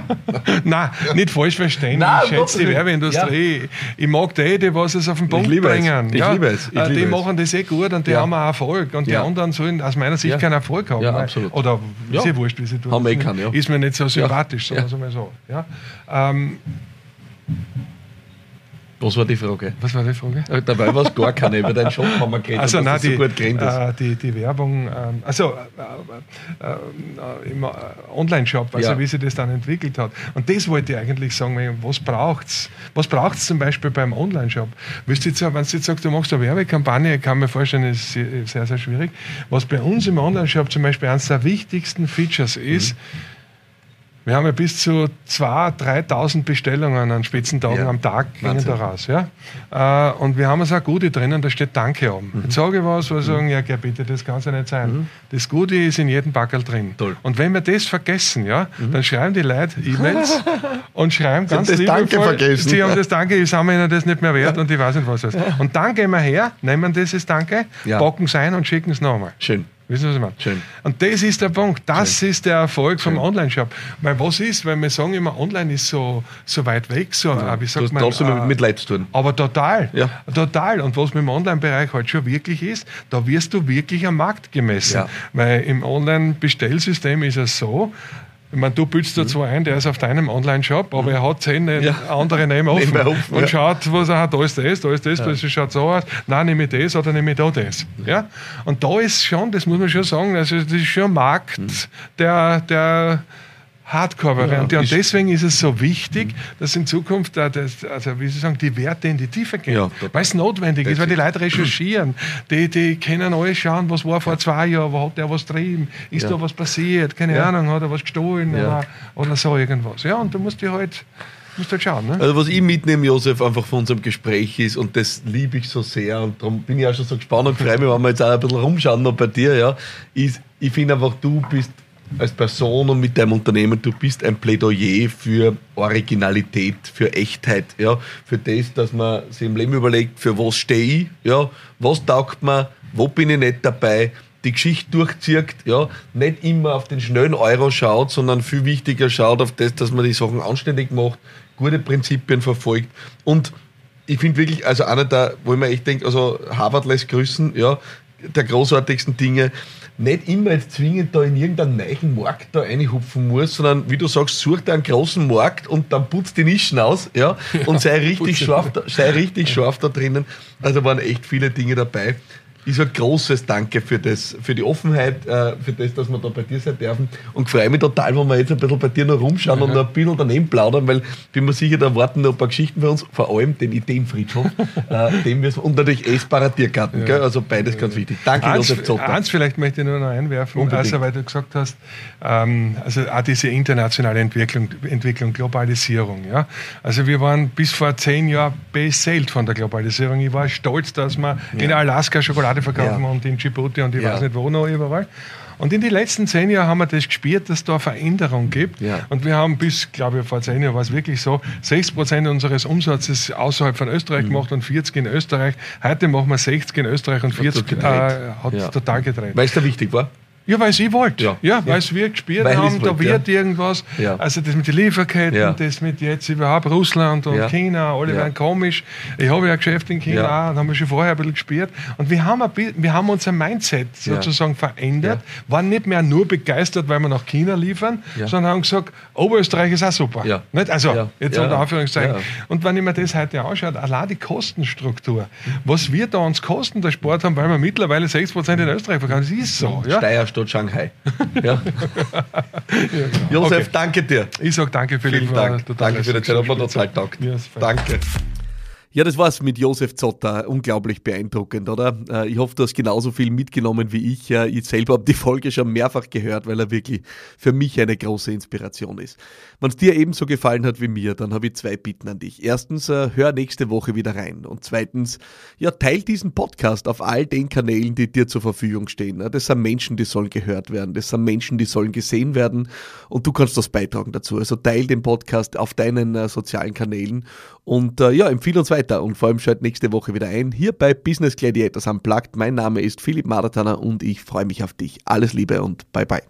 Nein, nicht falsch verstehen. Nein, ich schätze die Werbeindustrie. Ja. Ich mag die, die was es auf den Punkt bringen. Ich liebe es. Ich äh, liebe die machen das eh gut und die ja. haben auch Erfolg. Und die anderen sollen aus meiner Sicht keinen Erfolg haben. Ja, absolut. Oder ist ja wurscht, wie sie tun. Haben eh keinen, ja. Ist mir nicht so sympathisch, sagen wir mal so. Ja? Ähm, Was war die Frage? Was war die Frage? Äh, dabei war es gar keine. Über deinen Shop haben wir geredet. Also, nein, die, so äh, die, die, Werbung, ähm, also äh, äh, äh im äh, Online-Shop, also ja. wie sich das dann entwickelt hat. Und das wollte ich eigentlich sagen, was braucht es? Was braucht es zum Beispiel beim Online-Shop? Wenn du jetzt sagst, du machst eine Werbekampagne, kann mir vorstellen, ist sehr, sehr schwierig. Was bei uns im Online-Shop zum Beispiel eines der wichtigsten Features ist, mhm wir haben ja bis zu 2.000, 3.000 Bestellungen an Spitzentagen ja. am Tag gingen da raus. Ja? Äh, und wir haben also auch Gute drinnen, da steht Danke oben. Mhm. Jetzt sage ich was, wo mhm. sagen, ja, bitte, das kann ja nicht sein. Mhm. Das Gute ist in jedem Backel drin. Toll. Und wenn wir das vergessen, ja, mhm. dann schreiben die Leute E-Mails und schreiben ganz das Danke vergessen. Sie haben das Danke, ich sage ihnen das nicht mehr wert ja. und ich weiß nicht was. Und dann gehen wir her, nehmen dieses Danke, ja. packen es ein und schicken es nochmal. Schön. Wissen Sie, was ich meine? Schön. Und das ist der Punkt. Das Schön. ist der Erfolg vom Online-Shop. Weil was ist, weil wir sagen immer, online ist so, so weit weg, so, ja. wie sagt man, trotzdem äh, mit Leid zu tun. Aber total. Ja. Total. Und was mit dem Online-Bereich halt schon wirklich ist, da wirst du wirklich am Markt gemessen. Ja. Weil im Online-Bestellsystem ist es so, ich meine, du bildest da mhm. zwar ein, der ist auf deinem Online-Shop, aber er hat zehn ja. andere Namen offen, offen und ja. schaut, was er hat, da ist das, da ist das, ja. das schaut so aus, nein, nehme ich das oder nehme ich da das. Ja? Und da ist schon, das muss man schon sagen, also das ist schon ein Markt, mhm. der, der Hardcore-Variante. Ja, und deswegen ist es so wichtig, dass in Zukunft, das, also wie Sie sagen, die Werte in die Tiefe gehen. Ja, weil es notwendig ist, weil die Leute recherchieren. Die, die können alles schauen, was war vor zwei Jahren, wo hat der was getrieben, ist ja. da was passiert, keine. Ahnung, hat er was gestohlen oder, oder so irgendwas. Ja, und da musst du halt musst halt schauen. Ne? Also was ich mitnehme, Josef, einfach von unserem Gespräch ist, und das liebe ich so sehr, und darum bin ich auch schon so gespannt und freue mich, wenn wir jetzt auch ein bisschen rumschauen noch bei dir, ja, ist, ich finde einfach, du bist als Person und mit deinem Unternehmen, du bist ein Plädoyer für Originalität, für Echtheit, ja, für das, dass man sich im Leben überlegt, für was stehe ich, ja, was taugt mir, wo bin ich nicht dabei, die Geschichte durchzieht, ja, nicht immer auf den schnellen Euro schaut, sondern viel wichtiger schaut auf das, dass man die Sachen anständig macht, gute Prinzipien verfolgt. Und ich finde wirklich, also einer der, wo ich mir echt denke, also Harvard lässt grüßen, ja, der großartigsten Dinge, nicht immer jetzt zwingend da in irgendeinen neuen Markt da reinhupfen muss, sondern wie du sagst, such dir einen großen Markt und dann putzt die Nischen aus, ja, und sei richtig scharf, da, sei richtig scharf da drinnen. Also waren echt viele Dinge dabei ist ein großes Danke für, das, für die Offenheit, äh, für das, dass wir da bei dir sein dürfen. Und freue mich total, wenn wir jetzt ein bisschen bei dir noch rumschauen mhm. und noch ein bisschen daneben plaudern, weil bin mir sicher, da warten noch ein paar Geschichten für uns, vor allem den Ideenfriedhof, äh, den wir, und natürlich essbarer Tiergarten, ja. also beides ja. ganz wichtig. Danke, eins, Josef Zotter. Eins vielleicht möchte ich nur noch einwerfen, Unbedingt. also weil du gesagt hast, ähm, also auch diese internationale Entwicklung, Entwicklung, Globalisierung. Ja? Also wir waren bis vor zehn Jahren beseelt von der Globalisierung. Ich war stolz, dass wir ja. in Alaska Schokolade Schokolade verkaufen ja. und in Djibouti und ich ja. weiß nicht wo noch überall. Und in den letzten zehn Jahren haben wir das gespürt, dass da eine Veränderung gibt. Ja. Und wir haben bis, glaube ich, vor zehn Jahren war es wirklich so, 60 Prozent unseres Umsatzes außerhalb von Österreich mhm. gemacht und 40% in Österreich. Heute machen wir 60 in Österreich und 40 äh, hat ja. total gedreht. Weil es da wichtig war? Ja, weil sie wollte. Ja, ja weil ja. wir gespürt weil haben, da wird ja. irgendwas. Ja. Also das mit den Lieferketten, ja. das mit jetzt überhaupt Russland und China, alle werden komisch. Ich habe ja ein Geschäft in China auch, und haben wir schon vorher ein bisschen gespürt. Und wir haben, ein, wir haben unser Mindset sozusagen verändert, waren nicht mehr nur begeistert, weil wir nach China liefern, sondern haben gesagt, Oberösterreich ist auch super. Nicht? Also, jetzt unter Anführungszeichen. Und wenn ich mir das heute anschaue, allein die Kostenstruktur, was wir da uns kosten, der Sport haben, weil wir mittlerweile 6% in Österreich verkaufen, das ist so. Ja? Stadt Shanghai. Ja. Genau. Josef, okay. danke dir. Ich sage danke für Vielen Dank. Danke für die Zeit, hat mir total taugt. danke. Ja, das war's mit Josef Zotter. Unglaublich beeindruckend, oder? Äh, ich hoffe, du hast genauso viel mitgenommen wie ich. Ich selber habe die Folge schon mehrfach gehört, weil er wirklich für mich eine große Inspiration ist. Wenn es dir ebenso gefallen hat wie mir, dann habe ich zwei Bitten an dich. Erstens, äh, hör nächste Woche wieder rein. Und zweitens, ja, teil diesen Podcast auf all den Kanälen, die dir zur Verfügung stehen. Das sind Menschen, die sollen gehört werden. Das sind Menschen, die sollen gesehen werden. Und du kannst das beitragen dazu. Also teil den Podcast auf deinen äh, sozialen Kanälen und äh, ja, empfehle uns weiter und vor allem schalt nächste Woche wieder ein. Hier bei Business Gladiators Unplugged. Mein Name ist Philipp Maratana und ich freue mich auf dich. Alles Liebe und bye bye.